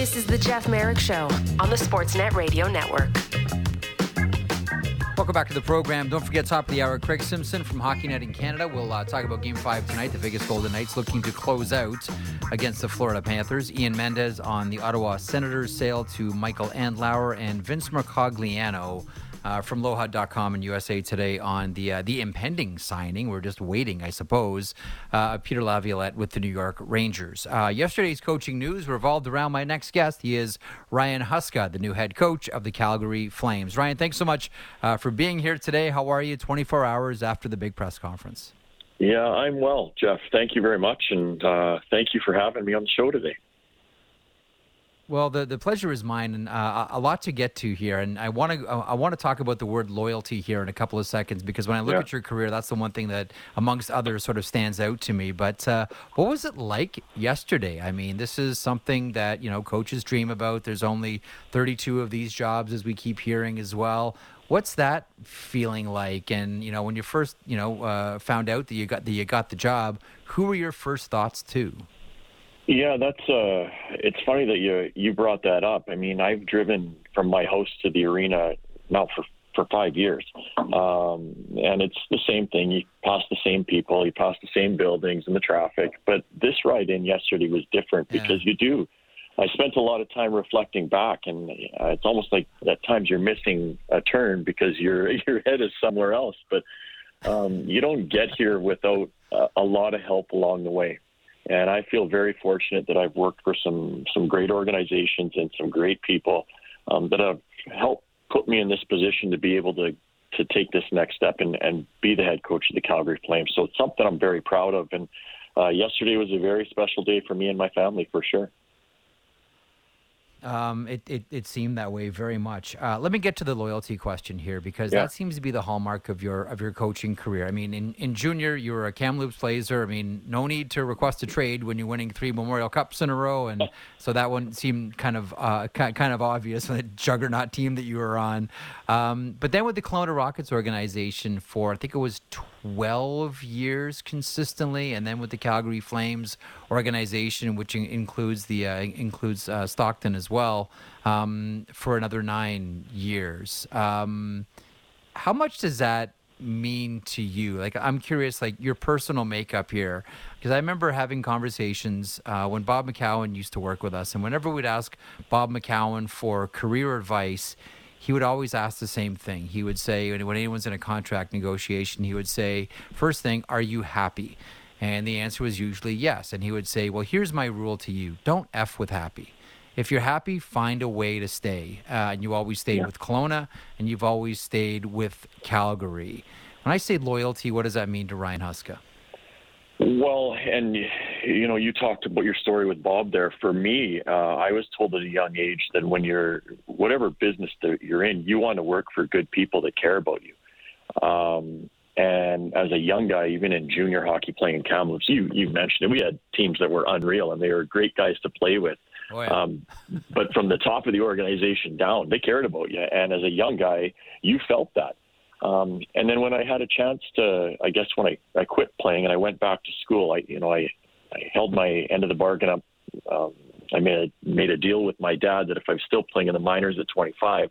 This is the Jeff Marek Show on the Sportsnet Radio Network. Welcome back to the program. Don't forget, top of the hour, Craig Simpson from Hockey Night in Canada. We'll uh, talk about Game 5 tonight. The Vegas Golden Knights looking to close out against the Florida Panthers. Ian Mendes on the Ottawa Senators sale to Michael Andlauer and Vince Mercogliano uh, from Lohud.com and USA Today on the uh, the impending signing. We're just waiting, I suppose. Uh, Peter Laviolette with the New York Rangers. Uh, yesterday's coaching news revolved around my next guest. He is Ryan Huska, the new head coach of the Calgary Flames. Ryan, thanks so much uh, for being here today. How are you? 24 hours after the big press conference. Yeah, I'm well, Jeff. Thank you very much, and uh, thank you for having me on the show today. Well, the, the pleasure is mine, and uh, a lot to get to here. And I want to I want to talk about the word loyalty here in a couple of seconds because when I look Yeah. at your career, that's the one thing that, amongst others, sort of stands out to me. But uh, what was it like yesterday? I mean, this is something that you know coaches dream about. There's only 32 of these jobs, as we keep hearing as well. What's that feeling like? And you know, when you first you know uh, found out that you got that you got the job, who were your first thoughts too? Yeah, that's uh it's funny that you you brought that up. I mean, I've driven from my house to the arena now for for 5 years. Um and it's the same thing. You pass the same people, you pass the same buildings and the traffic, but this ride in yesterday was different Yeah. because you do I spent a lot of time reflecting back, and uh, it's almost like at times you're missing a turn because your your head is somewhere else. But um, you don't get here without uh, a lot of help along the way. And I feel very fortunate that I've worked for some some great organizations and some great people um, that have helped put me in this position to be able to to take this next step and, and be the head coach of the Calgary Flames. So it's something I'm very proud of. And uh, yesterday was a very special day for me and my family for sure. Um, it, it, it seemed that way very much. Uh, let me get to the loyalty question here because Yeah. that seems to be the hallmark of your of your coaching career. I mean, in, in junior, you were a Kamloops Blazer. I mean, no need to request a trade when you're winning three Memorial Cups in a row, and so that one seemed kind of uh, kind of obvious with the juggernaut team that you were on. Um, but then with the Kelowna Rockets organization for I think it was 12 years consistently, and then with the Calgary Flames organization, which in- includes the uh, includes uh, Stockton as well, um, for another nine years. Um, how much does that mean to you? Like, I'm curious, like your personal makeup here, because I remember having conversations uh, when Bob McCown used to work with us, and whenever we'd ask Bob McCown for career advice, he would always ask the same thing. He would say, when when anyone's in a contract negotiation, he would say, first thing, are you happy? And the answer was usually yes. And he would say, well, here's my rule to you don't F with happy. If you're happy, find a way to stay. Uh, and you always stayed Yeah. with Kelowna, and you've always stayed with Calgary. When I say loyalty, what does that mean to Ryan Huska? Well, and you know, you talked about your story with Bob there. For me, uh, I was told at a young age that when you're whatever business that you're in, you want to work for good people that care about you. Um, and as a young guy, even in junior hockey playing in Kamloops, you you mentioned it. We had teams that were unreal, and they were great guys to play with. Oh, Um, but from the top of the organization down, they cared about you. And as a young guy, you felt that. Um, and then when I had a chance to, I guess when I, I quit playing and I went back to school, I, you know, I, I held my end of the bargain up. Um, I made a, made a deal with my dad that if I was still playing in the minors at 25,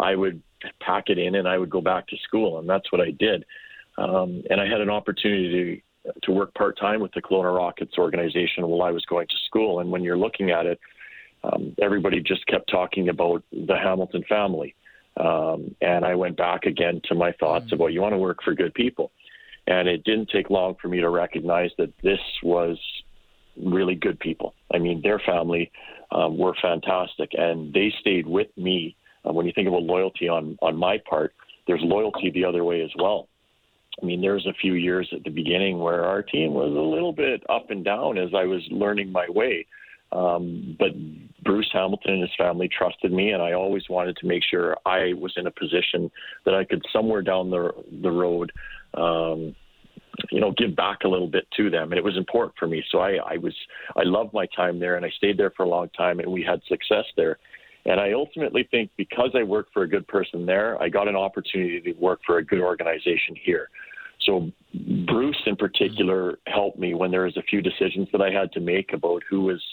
I would pack it in and I would go back to school. And that's what I did. Um, and I had an opportunity to, work part time with the Kelowna Rockets organization while I was going to school. And when you're looking at it, um, everybody just kept talking about the Hamilton family. Um, and I went back again to my thoughts about you want to work for good people. And it didn't take long for me to recognize that this was really good people. I mean, their family um, were fantastic, and they stayed with me. Uh, when you think about loyalty on on my part, there's loyalty the other way as well. I mean, there was a few years at the beginning where our team was a little bit up and down as I was learning my way. Um, but Bruce Hamilton and his family trusted me, and I always wanted to make sure I was in a position that I could somewhere down the the road, um, you know, give back a little bit to them, and it was important for me. So I, I was I loved my time there, and I stayed there for a long time, and we had success there. And I ultimately think because I worked for a good person there, I got an opportunity to work for a good organization here. So Bruce in particular helped me when there was a few decisions that I had to make about who was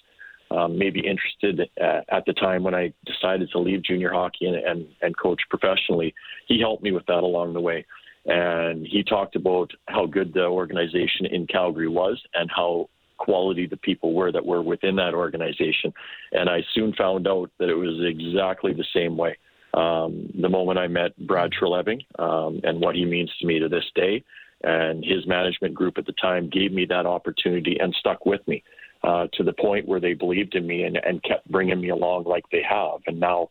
um, maybe interested at, at the time when I decided to leave junior hockey and, and, and coach professionally. He helped me with that along the way. And he talked about how good the organization in Calgary was and how quality the people were that were within that organization. And I soon found out that it was exactly the same way. Um, the moment I met Brad Treliving um, and what he means to me to this day, and his management group at the time gave me that opportunity and stuck with me uh, to the point where they believed in me and, and kept bringing me along like they have. And now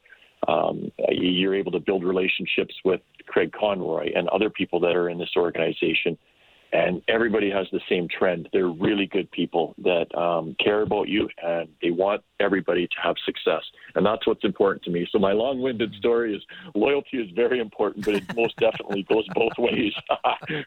um, you're able to build relationships with Craig Conroy and other people that are in this organization and everybody has the same trend. They're really good people that um, care about you and they want everybody to have success. And that's what's important to me. So my long-winded story is loyalty is very important, but it most definitely goes both ways.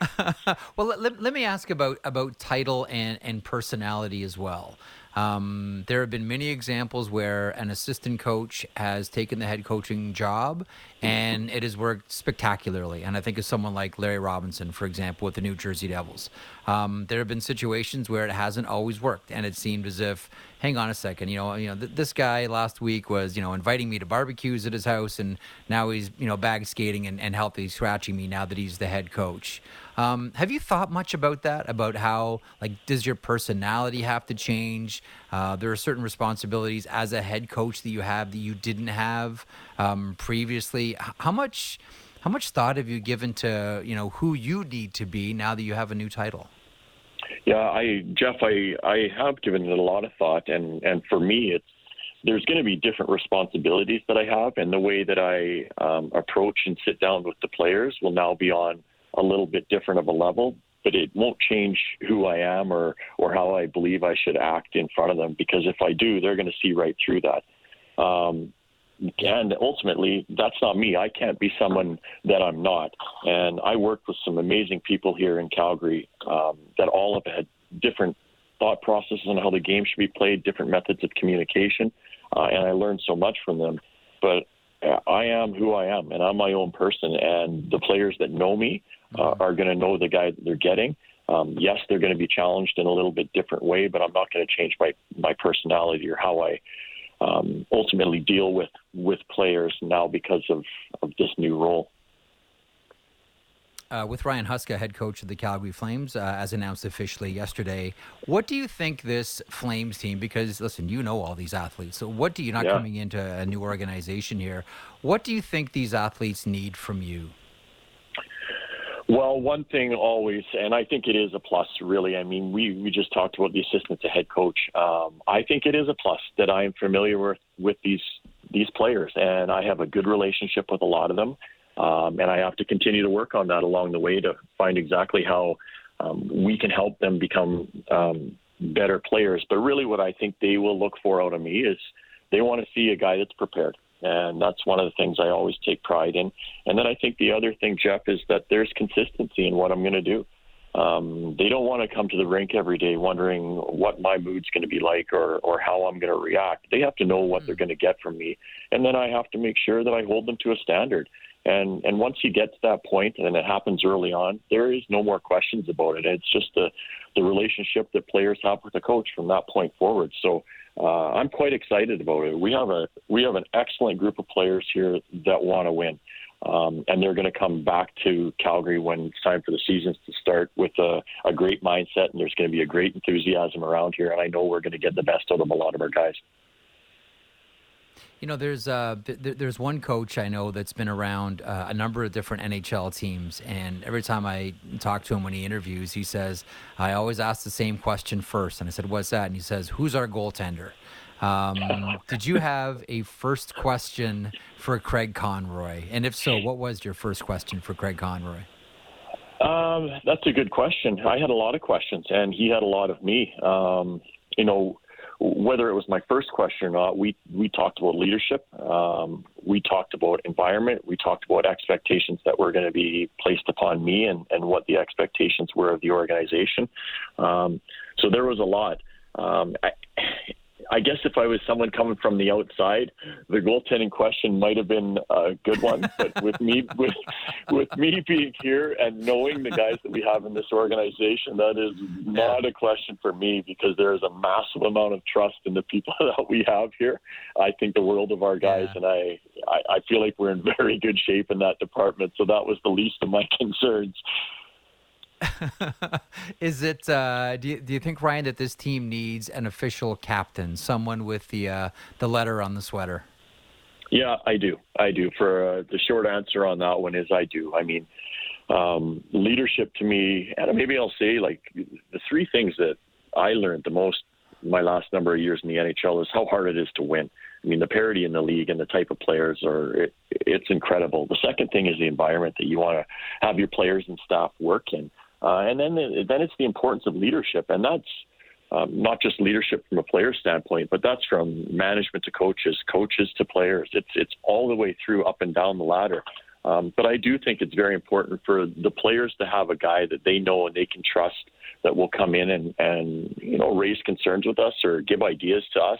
well, let, let me ask about about title and, and personality as well. Um, there have been many examples where an assistant coach has taken the head coaching job and it has worked spectacularly. And I think of someone like Larry Robinson, for example, with the New Jersey Devils. Um, there have been situations where it hasn't always worked, and it seemed as if, hang on a second, you know, you know, th- this guy last week was, you know, inviting me to barbecues at his house, and now he's, you know, bag skating and, and healthy scratching me now that he's the head coach. Um, have you thought much about that? About how, like, does your personality have to change? Uh, there are certain responsibilities as a head coach that you have that you didn't have um, previously. How much, how much thought have you given to, you know, who you need to be now that you have a new title? Yeah, I, Jeff, I, I have given it a lot of thought, and and for me, it's there's going to be different responsibilities that I have, and the way that I um, approach and sit down with the players will now be on a little bit different of a level, but it won't change who I am or or how I believe I should act in front of them because if I do, they're going to see right through that. Um, and ultimately, that's not me. I can't be someone that I'm not. And I worked with some amazing people here in Calgary um, that all have had different thought processes on how the game should be played, different methods of communication, uh, and I learned so much from them. But I am who I am, and I'm my own person. And the players that know me uh, are going to know the guy that they're getting. Um, yes, they're going to be challenged in a little bit different way, but I'm not going to change my my personality or how I um, ultimately deal with with players now because of of this new role. Uh, with Ryan Huska, head coach of the Calgary Flames, uh, as announced officially yesterday. What do you think this Flames team? Because listen, you know all these athletes. So what do you not yeah. coming into a new organization here? What do you think these athletes need from you? Well, one thing always, and I think it is a plus, really. I mean, we, we just talked about the assistant to head coach. Um, I think it is a plus that I am familiar with, with these these players, and I have a good relationship with a lot of them. Um, and I have to continue to work on that along the way to find exactly how um, we can help them become um, better players. But really, what I think they will look for out of me is they want to see a guy that's prepared. And that's one of the things I always take pride in. And then I think the other thing, Jeff, is that there's consistency in what I'm going to do. Um, they don't want to come to the rink every day wondering what my mood's going to be like or, or how I'm going to react. They have to know what they're hmm. going to get from me. And then I have to make sure that I hold them to a standard. And and once you get to that point, and it happens early on, there is no more questions about it. It's just the the relationship that players have with the coach from that point forward. So uh, I'm quite excited about it. We have a we have an excellent group of players here that want to win, um, and they're going to come back to Calgary when it's time for the seasons to start with a, a great mindset, and there's going to be a great enthusiasm around here. And I know we're going to get the best out of a lot of our guys. You know, there's uh, th- there's one coach I know that's been around uh, a number of different NHL teams, and every time I talk to him when he interviews, he says, "I always ask the same question first. And I said, "What's that?" And he says, "Who's our goaltender?" Um, did you have a first question for Craig Conroy? And if so, what was your first question for Craig Conroy? Um, that's a good question. I had a lot of questions, and he had a lot of me. Um, you know, whether it was my first question or not, we we talked about leadership. Um, we talked about environment. We talked about expectations that were going to be placed upon me and, and what the expectations were of the organization. Um, so there was a lot. Um, I, I guess if I was someone coming from the outside, the goaltending question might have been a good one. but with me, with, with me being here and knowing the guys that we have in this organization, that is not a question for me because there is a massive amount of trust in the people that we have here. I think the world of our guys, yeah. and I, I, I feel like we're in very good shape in that department. So that was the least of my concerns. is it? Uh, do you, do you think Ryan that this team needs an official captain, someone with the uh, the letter on the sweater? Yeah, I do. I do. For uh, the short answer on that one is I do. I mean, um, leadership to me, and maybe I'll say like the three things that I learned the most my last number of years in the NHL is how hard it is to win. I mean, the parity in the league and the type of players are it, it's incredible. The second thing is the environment that you want to have your players and staff work in. Uh, and then then it's the importance of leadership, and that's um, not just leadership from a player standpoint, but that's from management to coaches, coaches to players. It's it's all the way through, up and down the ladder. Um, but I do think it's very important for the players to have a guy that they know and they can trust that will come in and, and you know raise concerns with us or give ideas to us.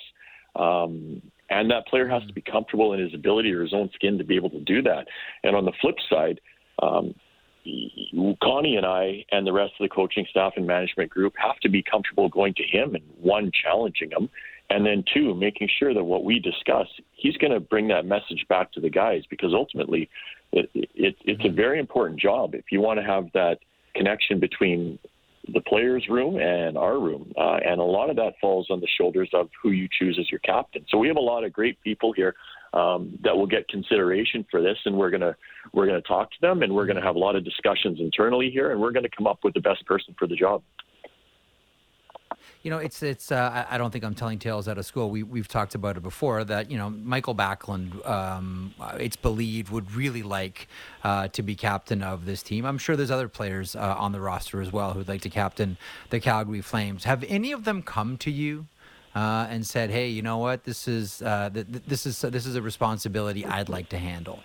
Um, and that player has to be comfortable in his ability or his own skin to be able to do that. And on the flip side, um, Connie and I and the rest of the coaching staff and management group have to be comfortable going to him and one, challenging him, and then two, making sure that what we discuss, he's going to bring that message back to the guys because ultimately it, it, it's a very important job if you want to have that connection between the players' room and our room. Uh, and a lot of that falls on the shoulders of who you choose as your captain. So we have a lot of great people here um, that will get consideration for this, and we're gonna we're gonna talk to them, and we're gonna have a lot of discussions internally here, and we're gonna come up with the best person for the job. You know, it's it's. Uh, I don't think I'm telling tales out of school. We we've talked about it before that you know Michael Backlund, um, it's believed would really like uh, to be captain of this team. I'm sure there's other players uh, on the roster as well who'd like to captain the Calgary Flames. Have any of them come to you uh, and said, "Hey, you know what? This is uh, th- this is this is a responsibility I'd like to handle."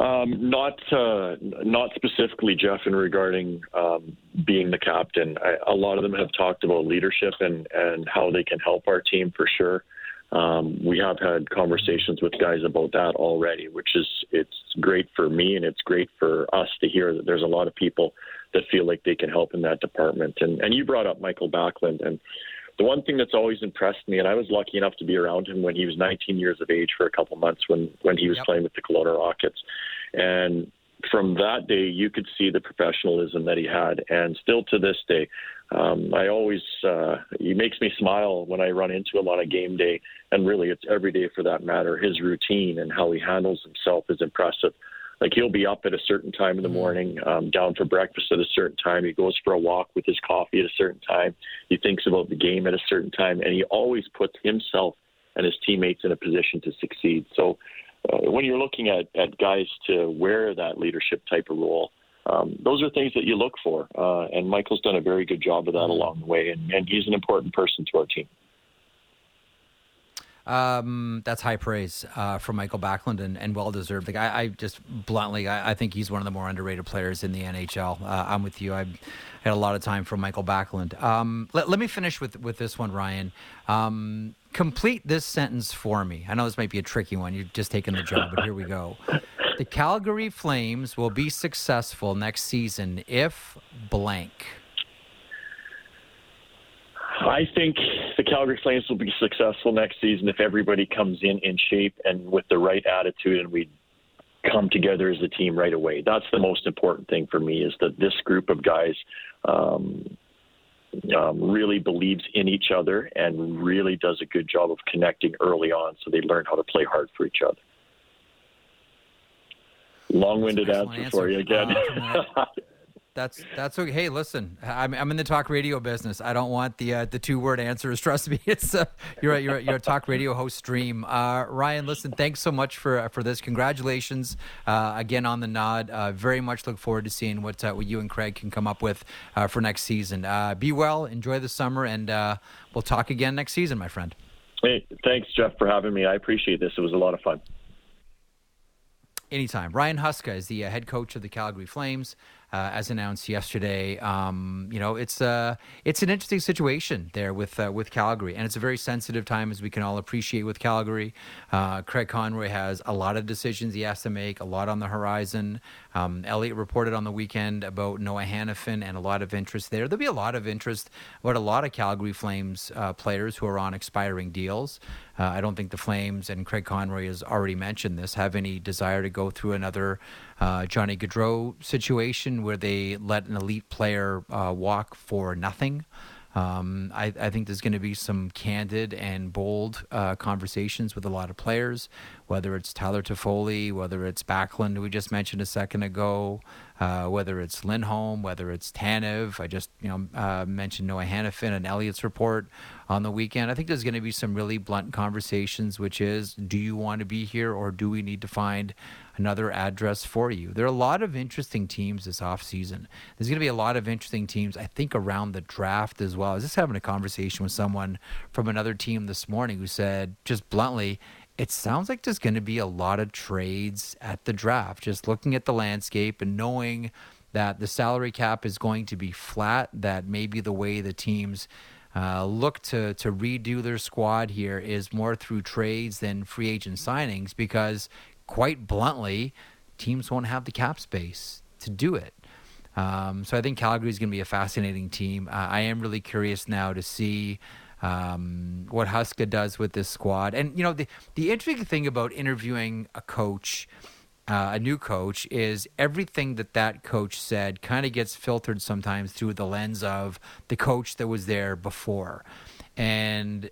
Um, not uh, not specifically, Jeff, in regarding um, being the captain. I, a lot of them have talked about leadership and and how they can help our team for sure. Um, we have had conversations with guys about that already, which is it's great for me and it's great for us to hear that there's a lot of people that feel like they can help in that department. And and you brought up Michael Backlund and the one thing that's always impressed me, and I was lucky enough to be around him when he was 19 years of age for a couple months when when he was yep. playing with the Kelowna Rockets, and from that day you could see the professionalism that he had, and still to this day, um, I always uh, he makes me smile when I run into him on a game day, and really it's every day for that matter. His routine and how he handles himself is impressive. Like he'll be up at a certain time in the mm-hmm. morning, um, down for breakfast at a certain time. He goes for a walk with his coffee at a certain time. He thinks about the game at a certain time, and he always puts himself and his teammates in a position to succeed. So uh, when you're looking at, at guys to wear that leadership type of role, um, those are things that you look for. Uh, and Michael's done a very good job of that mm-hmm. along the way, and, and he's an important person to our team. Um, that's high praise uh, from Michael Backlund and, and well deserved. Like I, I just bluntly, I, I, think he's one of the more underrated players in the NHL. Uh, I'm with you. I had a lot of time for Michael Backlund. Um, let, let me finish with with this one, Ryan. Um, complete this sentence for me. I know this might be a tricky one. You've just taken the job, but here we go. The Calgary Flames will be successful next season if blank. I think the Calgary Flames will be successful next season if everybody comes in in shape and with the right attitude and we come together as a team right away. That's the most important thing for me is that this group of guys um, um, really believes in each other and really does a good job of connecting early on so they learn how to play hard for each other. Long-winded answer, answer, for you again. Uh, That's that's okay. Hey, listen, I'm I'm in the talk radio business. I don't want the uh, the two word answers. Trust me, it's uh, you're a, you're a, you're a talk radio host stream. Uh, Ryan, listen, thanks so much for uh, for this. Congratulations uh, again on the nod. Uh, very much look forward to seeing what what you and Craig can come up with for next season. be well, enjoy the summer, and we'll talk again next season, my friend. Hey, thanks, Jeff, for having me. I appreciate this. It was a lot of fun. Anytime. Ryan Huska is the head coach of the Calgary Flames. Uh, as announced yesterday. Um, you know, it's uh, it's an interesting situation there with uh, with Calgary, and it's a very sensitive time, as we can all appreciate with Calgary. Uh, Craig Conroy has a lot of decisions he has to make, a lot on the horizon. Um, Elliotte reported on the weekend about Noah Hanifin and a lot of interest there. There'll be a lot of interest about a lot of Calgary Flames uh, players who are on expiring deals. Uh, I don't think the Flames and Craig Conroy has already mentioned this have any desire to go through another uh, Johnny Gaudreau situation where they let an elite player uh, walk for nothing. Um, I, I, think there's going to be some candid and bold uh, conversations with a lot of players, whether it's Tyler Toffoli, whether it's Backlund, we just mentioned a second ago, uh, whether it's Lindholm, whether it's Tanev. I just you know uh, mentioned Noah Hanifin and Elliotte's report on the weekend. I think there's going to be some really blunt conversations, which is, do you want to be here or do we need to find another address for you? There are a lot of interesting teams this offseason. There's going to be a lot of interesting teams, I think, around the draft as well. I was just having a conversation with someone from another team this morning who said, just bluntly, it sounds like there's going to be a lot of trades at the draft. Just looking at the landscape and knowing that the salary cap is going to be flat, that maybe the way the teams uh, look to to redo their squad here is more through trades than free agent signings because, quite bluntly, teams won't have the cap space to do it. Um, so I think Calgary is going to be a fascinating team. Uh, I am really curious now to see um, what Huska does with this squad. And you know, the the interesting thing about interviewing a coach uh, a new coach is everything that that coach said kind of gets filtered sometimes through the lens of the coach that was there before. And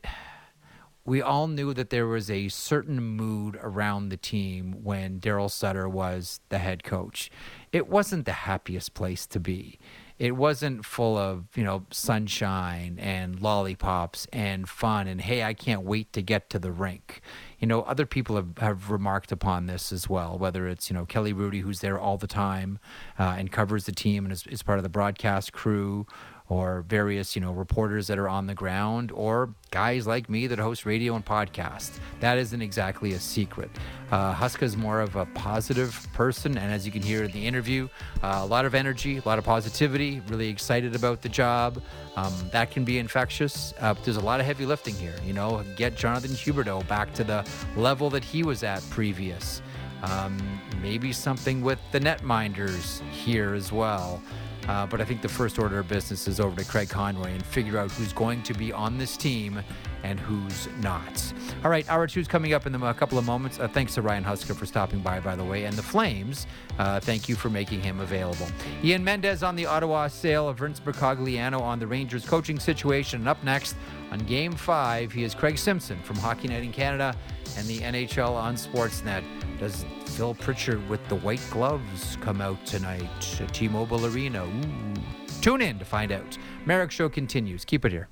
we all knew that there was a certain mood around the team when Daryl Sutter was the head coach. It wasn't the happiest place to be it wasn't full of you know sunshine and lollipops and fun and hey i can't wait to get to the rink you know other people have, have remarked upon this as well whether it's you know kelly Hrudey, who's there all the time uh, and covers the team and is, is part of the broadcast crew or various you know reporters that are on the ground or guys like me that host radio and podcasts. that isn't exactly a secret. Uh, huska is more of a positive person and as you can hear in the interview uh, a lot of energy a lot of positivity really excited about the job. Um, that can be infectious. Uh, but there's a lot of heavy lifting here you know get jonathan huberdeau back to the level that he was at previous. Um, maybe something with the netminders here as well uh, but I think the first order of business is over to Craig Conroy and figure out who's going to be on this team and who's not. All right, hour two is coming up in a couple of moments. Uh, thanks to Ryan Huska for stopping by, by the way, and the Flames. Uh, thank you for making him available. Ian Mendes on the Ottawa sale of Vince Mercogliano on the Rangers coaching situation. And up next on Game Five, he is Craig Simpson from Hockey Night in Canada and the NHL on Sportsnet. Does Phil Pritchard with the white gloves come out tonight at T-Mobile Arena? Ooh. Tune in to find out. Marek Show continues. Keep it here.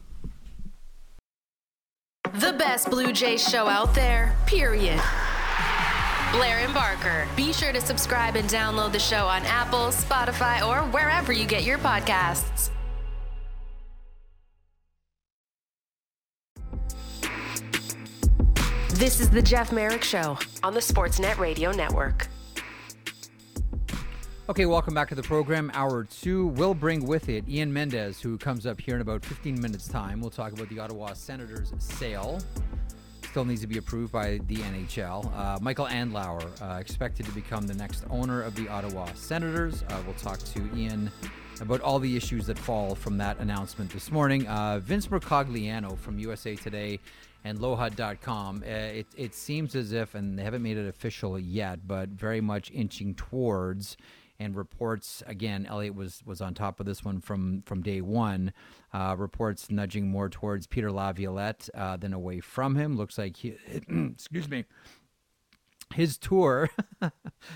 The best Blue Jays show out there, period. Blair and Barker. Be sure to subscribe and download the show on Apple, Spotify, or wherever you get your podcasts. This is the Jeff Marek Show on the Sportsnet Radio Network. Okay, welcome back to the program. Hour two will bring with it Ian Mendes, who comes up here in about 15 minutes' time. We'll talk about the Ottawa Senators sale. Still needs to be approved by the NHL. Uh, Michael Andlauer, uh, expected to become the next owner of the Ottawa Senators. Uh, we'll talk to Ian about all the issues that fall from that announcement this morning. Uh, Vince Mercogliano from USA Today and Lohud.com. Uh, it, it seems as if, and they haven't made it official yet, but very much inching towards and reports again. Elliotte was was on top of this one from from day one. Uh, reports nudging more towards Peter Laviolette uh, than away from him. Looks like he, excuse me. His tour,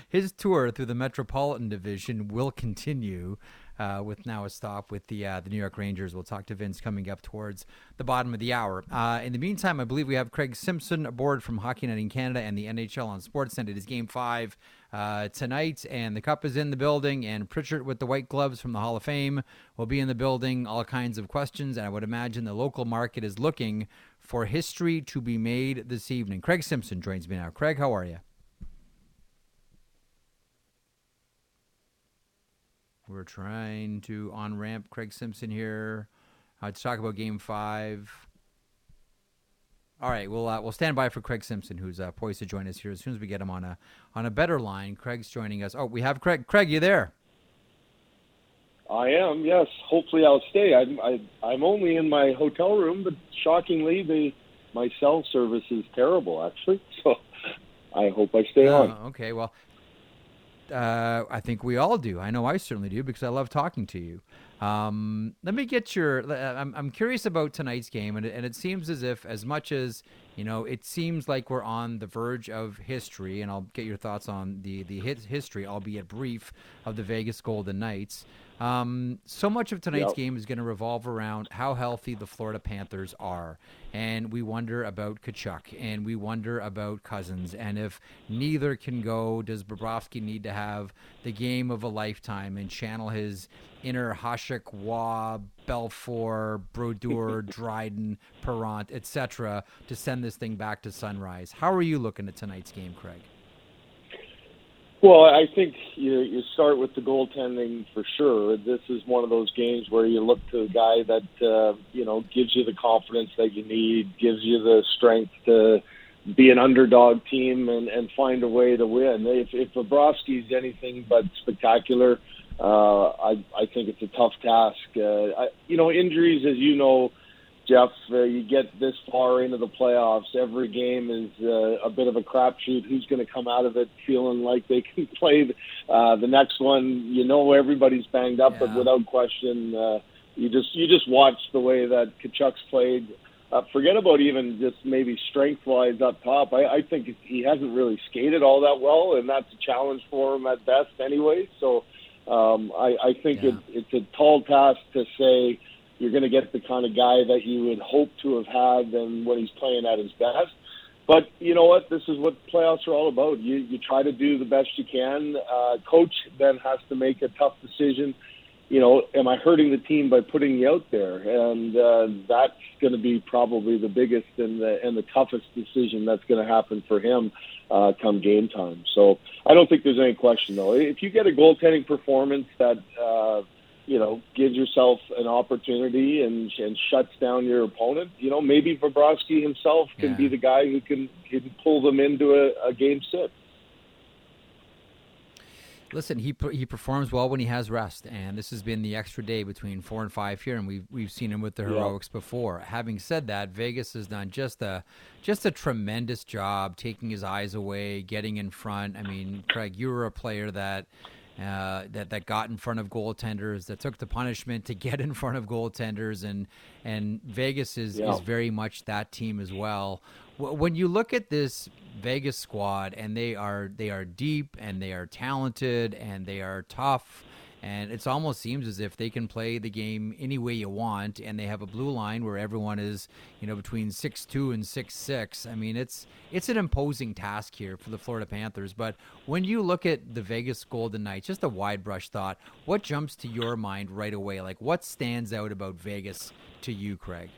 his tour through the Metropolitan Division will continue uh, with now a stop with the uh, the New York Rangers. We'll talk to Vince coming up towards the bottom of the hour. Uh, in the meantime, I believe we have Craig Simpson aboard from Hockey Night in Canada and the NHL on Sportsnet. It is Game Five uh, tonight, and the cup is in the building. And Pritchard with the white gloves from the Hall of Fame will be in the building. All kinds of questions, and I would imagine the local market is looking for history to be made this evening. Craig Simpson joins me now. Craig, how are you? We're trying to on ramp Craig Simpson here uh, to talk about Game Five. All right, we'll uh, we'll stand by for Craig Simpson, who's uh, poised to join us here as soon as we get him on a on a better line. Craig's joining us. Oh, we have Craig. Craig, you there? I am. Yes. Hopefully, I'll stay. I'm I, I'm only in my hotel room, but shockingly, the my cell service is terrible. Actually, so I hope I stay oh, on. Okay. Well, uh, I think we all do. I know I certainly do because I love talking to you. Um, let me get your. I'm, I'm curious about tonight's game, and it, and it seems as if, as much as you know, it seems like we're on the verge of history, and I'll get your thoughts on the the history, albeit brief, of the Vegas Golden Knights. Um, so much of tonight's yep. game is going to revolve around how healthy the Florida Panthers are. And we wonder about Tkachuk and we wonder about Cousins. And if neither can go, does Bobrovsky need to have the game of a lifetime and channel his inner Hasek, Roy, Belfour, Brodeur, Dryden, Parent, etc., to send this thing back to sunrise? How are you looking at tonight's game, Craig? Well, I think you you start with the goaltending for sure. This is one of those games where you look to the guy that uh, you know gives you the confidence that you need, gives you the strength to be an underdog team and, and find a way to win. If, if Bobrovsky's anything but spectacular, uh, I I think it's a tough task. Uh, I, you know, injuries, as you know, Jeff, uh, you get this far into the playoffs. Every game is uh, a bit of a crapshoot. Who's going to come out of it feeling like they can play uh, the next one? You know, everybody's banged up, yeah. but without question, uh, you just you just watch the way that Tkachuk's played. Uh, forget about even just maybe strength wise up top. I, I think he hasn't really skated all that well, and that's a challenge for him at best, anyway. So um, I, I think yeah. it, it's a tall task to say you're going to get the kind of guy that you would hope to have had and when he's playing at his best. But you know what? This is what playoffs are all about. You you try to do the best you can. Uh, coach then has to make a tough decision. You know, am I hurting the team by putting you out there? And uh, that's going to be probably the biggest and the and the toughest decision that's going to happen for him uh, come game time. So I don't think there's any question though. If you get a goaltending performance that uh, you know, gives yourself an opportunity and and shuts down your opponent. You know, maybe Bobrovsky himself can yeah. be the guy who can can pull them into a, a game six. Listen, he he performs well when he has rest, and this has been the extra day between four and five here, and we've we've seen him with the heroics yeah. before. Having said that, Vegas has done just a just a tremendous job taking his eyes away, getting in front. I mean, Craig, you were a player that uh, that that got in front of goaltenders, that took the punishment to get in front of goaltenders, and and Vegas is yeah. is very much that team as well. When you look at this Vegas squad, and they are they are deep and they are talented and they are tough and it almost seems as if they can play the game any way you want and they have a blue line where everyone is you know between six two and six six. I mean it's it's an imposing task here for the florida panthers. But when you look at the vegas golden knights just a wide brush thought what jumps to your mind right away? Like what stands out about vegas to you craig?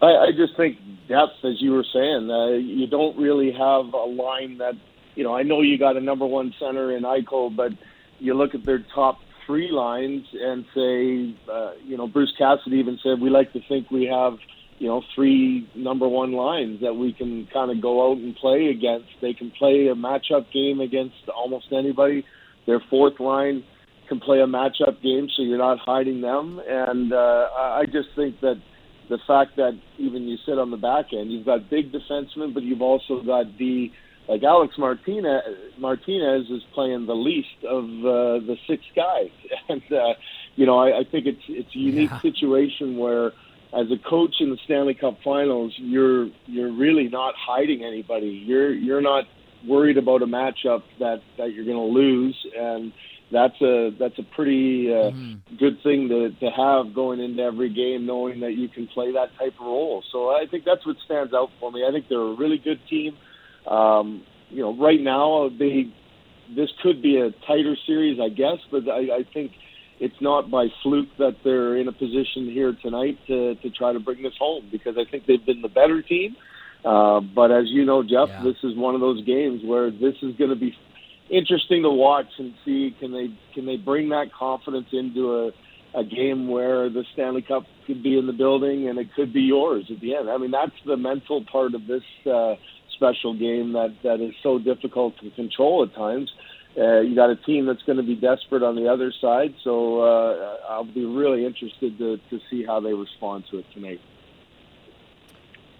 I, I just think depth, as you were saying, uh, you don't really have a line that, you know, I know you got a number one center in Eichel, but you look at their top three lines and say, uh, you know, Bruce Cassidy even said we like to think we have, you know, three number one lines that we can kind of go out and play against. They can play a matchup game against almost anybody. Their fourth line can play a matchup game, so you're not hiding them. And uh, I just think that the fact that even you sit on the back end, you've got big defensemen, but you've also got the like Alec Martinez, Martinez is playing the least of uh, the six guys, and uh, you know I, I think it's it's a unique yeah. situation where, as a coach in the Stanley Cup Finals, you're you're really not hiding anybody. You're you're not worried about a matchup that that you're going to lose, and that's a that's a pretty uh, mm-hmm. good thing to to have going into every game, knowing that you can play that type of role. So I think that's what stands out for me. I think they're a really good team. Um, you know, right now they this could be a tighter series, I guess, but I, I think it's not by fluke that they're in a position here tonight to to try to bring this home because I think they've been the better team. Uh, but as you know, Jeff, yeah. this is one of those games where this is going to be interesting to watch and see can they can they bring that confidence into a a game where the Stanley Cup could be in the building and it could be yours at the end. I mean, that's the mental part of this uh, special game that that is so difficult to control at times. Uh, you got a team that's going to be desperate on the other side, so uh, I'll be really interested to to see how they respond to it tonight.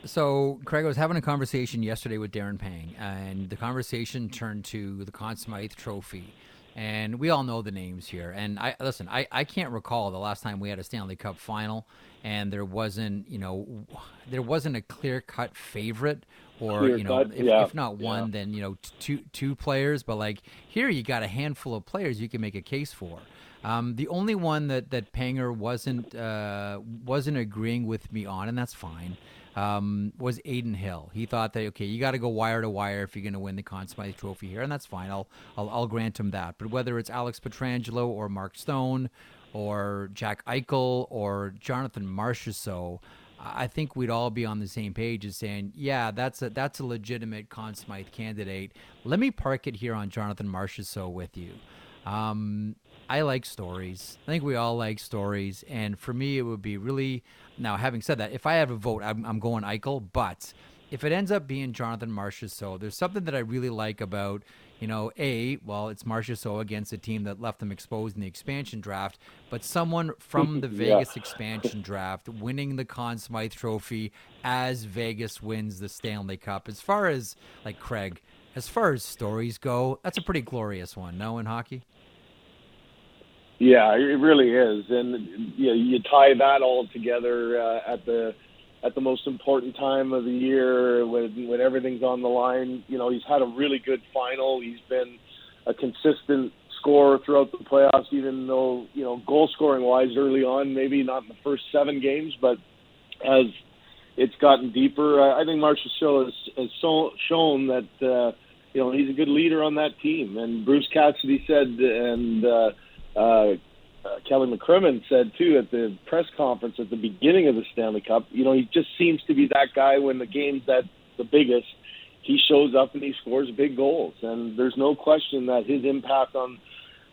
So, Craig, I was having a conversation yesterday with Darren Pang, and the conversation turned to the Conn Smythe Trophy. And we all know the names here. And I listen, I, I can't recall the last time we had a Stanley Cup final and there wasn't, you know, there wasn't a clear cut favorite or, clear you know, cut, if, yeah. if, not one, yeah. then, you know, two two players. But like here you got a handful of players you can make a case for. Um, the only one that, that Panger wasn't uh, wasn't agreeing with me on, and that's fine, um, was Adin Hill. He thought that okay, you got to go wire to wire if you're going to win the Conn Smythe Trophy here, and that's fine. I'll, I'll I'll grant him that. But whether it's Alex Pietrangelo or Mark Stone or Jack Eichel or Jonathan Marchessault, I think we'd all be on the same page as saying, yeah, that's a that's a legitimate Conn Smythe candidate. Let me park it here on Jonathan Marchessault with you. Um, I like stories. I think we all like stories, and for me, it would be really. Now, having said that, if I have a vote, I'm, I'm going Eichel. But if it ends up being Jonathan Marchessault, there's something that I really like about you know, A, well, it's Marchessault against a team that left them exposed in the expansion draft, but someone from the Vegas expansion draft winning the Conn Smythe Trophy as Vegas wins the Stanley Cup. As far as, like, Craig, as far as stories go, that's a pretty glorious one, no, in hockey? Yeah, it really is, and you know, you tie that all together uh, at the at the most important time of the year when when everything's on the line. You know, he's had a really good final. He's been a consistent scorer throughout the playoffs, even though you know goal scoring wise early on, maybe not in the first seven games, but as it's gotten deeper, I think Marshall Show has, has so, shown that uh, you know he's a good leader on that team. And Bruce Cassidy said, and uh, uh, uh, Kelly McCrimmon said too at the press conference at the beginning of the Stanley Cup. You know, he just seems to be that guy when the game's at the biggest. He shows up and he scores big goals, and there's no question that his impact on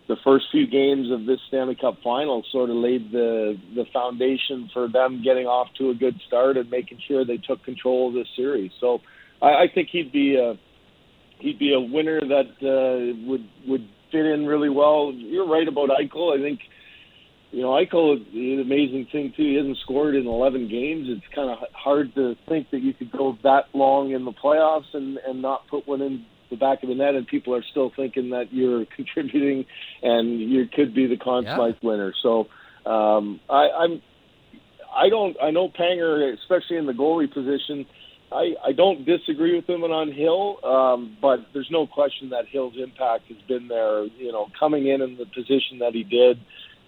the first few games of this Stanley Cup final sort of laid the the foundation for them getting off to a good start and making sure they took control of this series. So I, I think he'd be a he'd be a winner that uh, would would fit in really well. You're right about Eichel. I think you know, Eichel, the amazing thing too, he hasn't scored in 11 games. It's kind of hard to think that you could go that long in the playoffs and and not put one in the back of the net, and people are still thinking that you're contributing and you could be the Conn Smythe yeah. winner. So um, I, I'm, I don't, I know Panger, especially in the goalie position. I, I don't disagree with him on Hill, um, but there's no question that Hill's impact has been there. You know, coming in in the position that he did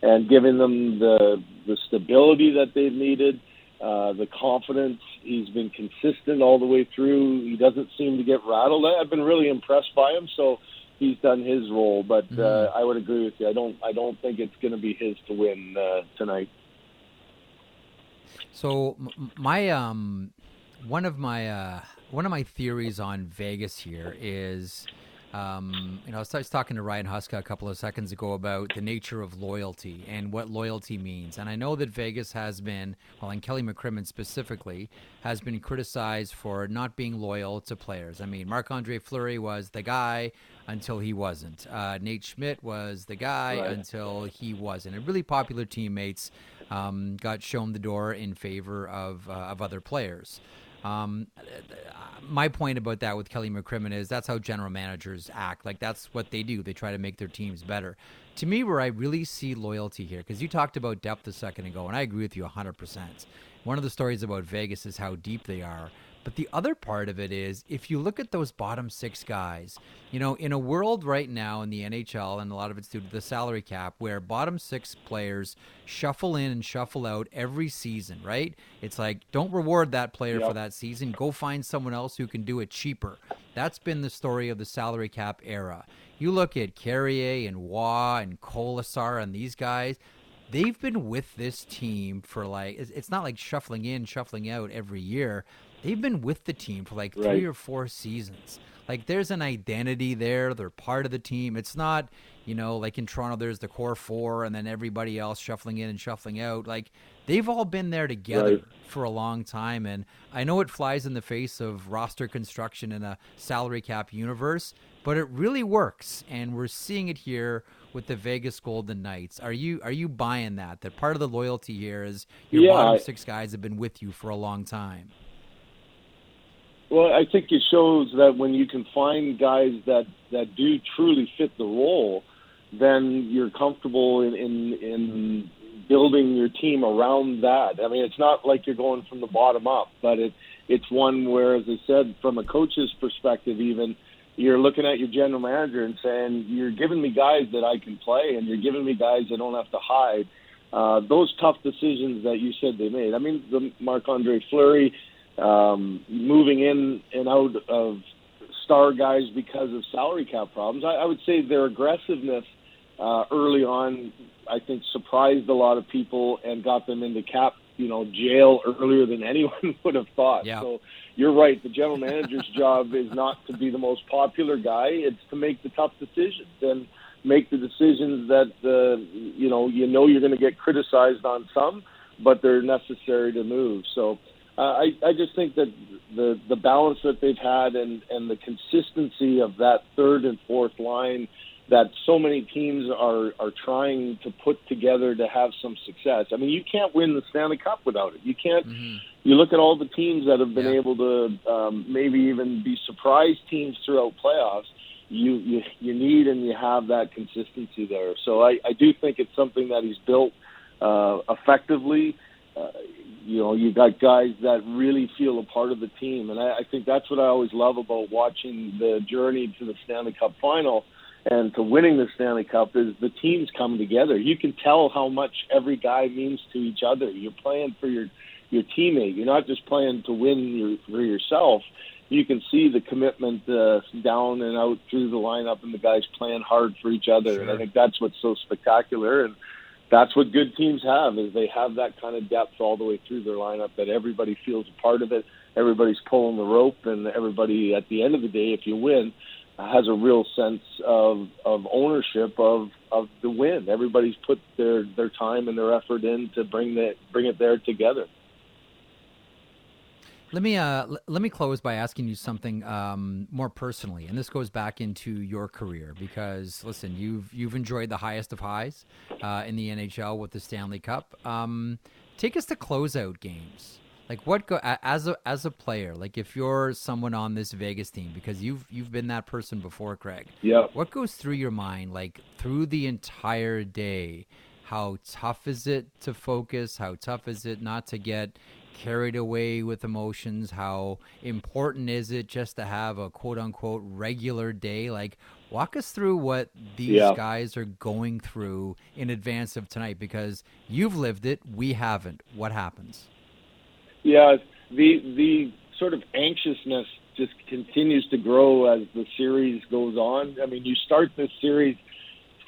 and giving them the the stability that they've needed, uh, the confidence. He's been consistent all the way through. He doesn't seem to get rattled. I've been really impressed by him. So he's done his role. But uh, mm-hmm. I would agree with you. I don't I don't think it's going to be his to win uh, tonight. So my um one of my uh one of my theories on Vegas here is um, you know, I was talking to Ryan Huska a couple of seconds ago about the nature of loyalty and what loyalty means. And I know that Vegas has been, well, and Kelly McCrimmon specifically, has been criticized for not being loyal to players. I mean, Marc Andre Fleury was the guy until he wasn't. Uh, Nate Schmidt was the guy right. until he wasn't. And really popular teammates um, got shown the door in favor of, uh, of other players. Um, my point about that with Kelly McCrimmon is that's how general managers act. Like that's what they do. They try to make their teams better. To me, where I really see loyalty here, because you talked about depth a second ago, and I agree with you 100%. One of the stories about Vegas is how deep they are. But the other part of it is if you look at those bottom six guys, you know, in a world right now in the NHL, and a lot of it's due to the salary cap, where bottom six players shuffle in and shuffle out every season, right? It's like, don't reward that player yep. for that season. Go find someone else who can do it cheaper. That's been the story of the salary cap era. You look at Carrier and Roy and Kolesar and these guys, they've been with this team for like it's not like shuffling in, shuffling out every year. They've been with the team for like three right. or four seasons. Like there's an identity there. They're part of the team. It's not, you know, like in Toronto, there's the core four and then everybody else shuffling in and shuffling out. Like they've all been there together right. for a long time. And I know it flies in the face of roster construction in a salary cap universe, but it really works. And we're seeing it here with the Vegas Golden Knights. Are you are you buying that? That part of the loyalty here is your yeah, bottom I, six guys have been with you for a long time. Well, I think it shows that when you can find guys that that do truly fit the role, then you're comfortable in in, in building your team around that. I mean, it's not like you're going from the bottom up, but it it's one where, as I said, from a coach's perspective, even you're looking at your general manager and saying, "You're giving me guys that I can play, and you're giving me guys that don't have to hide." Uh, those tough decisions that you said they made. I mean, the Marc Andre Fleury um, moving in and out of star guys because of salary cap problems. I, I would say their aggressiveness uh, early on, I think, surprised a lot of people and got them into cap, you know, jail earlier than anyone would have thought. Yeah. So you're right. The general manager's job is not to be the most popular guy; it's to make the tough decisions and make the decisions that uh, you know you know you're going to get criticized on some, but they're necessary to move. So uh, I, I just think that the the balance that they've had and and the consistency of that third and fourth line that so many teams are are trying to put together to have some success. I mean, you can't win the Stanley Cup without it. You can't. Mm-hmm. You look at all the teams that have been Yeah. able to um, maybe even be surprise teams throughout playoffs. You, you you need and you have that consistency there. So I, I do think it's something that he's built uh, effectively. Uh, you know, you got guys that really feel a part of the team, and I, I think that's what I always love about watching the journey to the Stanley Cup final and to winning the Stanley Cup is the teams come together. You can tell how much every guy means to each other. You're playing for your your teammate. You're not just playing to win your, for yourself. You can see the commitment uh, down and out through the lineup, and the guys playing hard for each other. And I think that's what's so spectacular. And that's what good teams have is they have that kind of depth all the way through their lineup that everybody feels a part of it. Everybody's pulling the rope, and everybody at the end of the day, if you win, has a real sense of of ownership of of the win. Everybody's put their their time and their effort in to bring that bring it there together. Let me uh, l- let me close by asking you something um, more personally, and this goes back into your career because listen, you've you've enjoyed the highest of highs uh, in the NHL with the Stanley Cup. Um, take us to closeout games. Like what go as a as a player, like if you're someone on this Vegas team because you've you've been that person before, Craig. Yeah. What goes through your mind like through the entire day? How tough is it to focus? How tough is it not to get carried away with emotions? How important is it just to have a quote unquote regular day? Like, walk us through what these Yeah. guys are going through in advance of tonight because you've lived it, we haven't. What happens? Yeah, the the sort of anxiousness just continues to grow as the series goes on. I mean, you start this series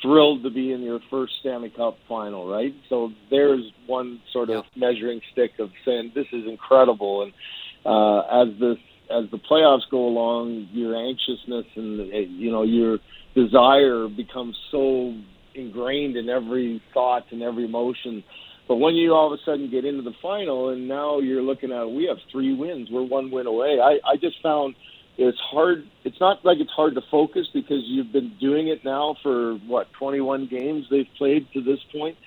thrilled to be in your first Stanley Cup final, right? So there's one sort of measuring stick of saying this is incredible, and uh, as this as the playoffs go along, your anxiousness and you know your desire becomes so ingrained in every thought and every emotion. But when you all of a sudden get into the final, and now you're looking at we have three wins, we're one win away. I, I just found it's hard. It's not like it's hard to focus because you've been doing it now for what 21 games they've played to this point.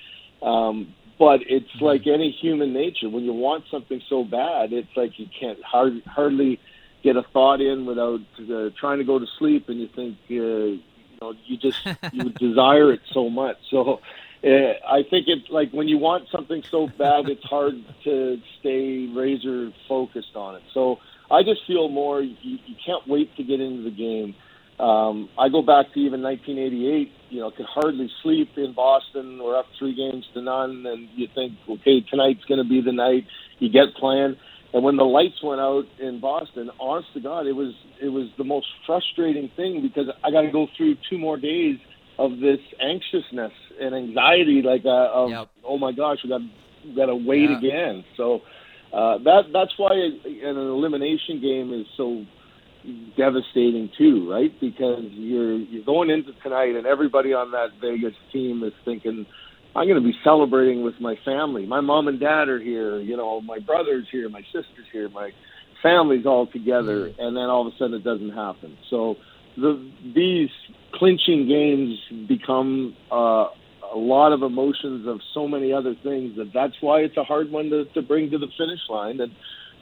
Um, but it's like any human nature. When you want something so bad, it's like you can't hard, hardly get a thought in without uh, trying to go to sleep, and you think uh, you know you just you desire it so much. So uh, I think it's like when you want something so bad, it's hard to stay razor focused on it. So I just feel more you, you can't wait to get into the game. Um, I go back to even 1988. You know, could hardly sleep in Boston. We're up three games to none, and you think, okay, tonight's going to be the night. You get playing, and when the lights went out in Boston, honest to God, it was it was the most frustrating thing because I got to go through two more days of this anxiousness and anxiety, like uh, of Yep. oh my gosh, we got we got to wait Yeah. again. So uh, that that's why an elimination game is so devastating too, right? Because you're you're going into tonight, and everybody on that Vegas team is thinking, I'm going to be celebrating with my family. My mom and dad are here. You know, my brother's here, my sister's here, my family's all together, and then all of a sudden it doesn't happen. So the these clinching games become uh, a lot of emotions of so many other things that that's why it's a hard one to, to bring to the finish line. And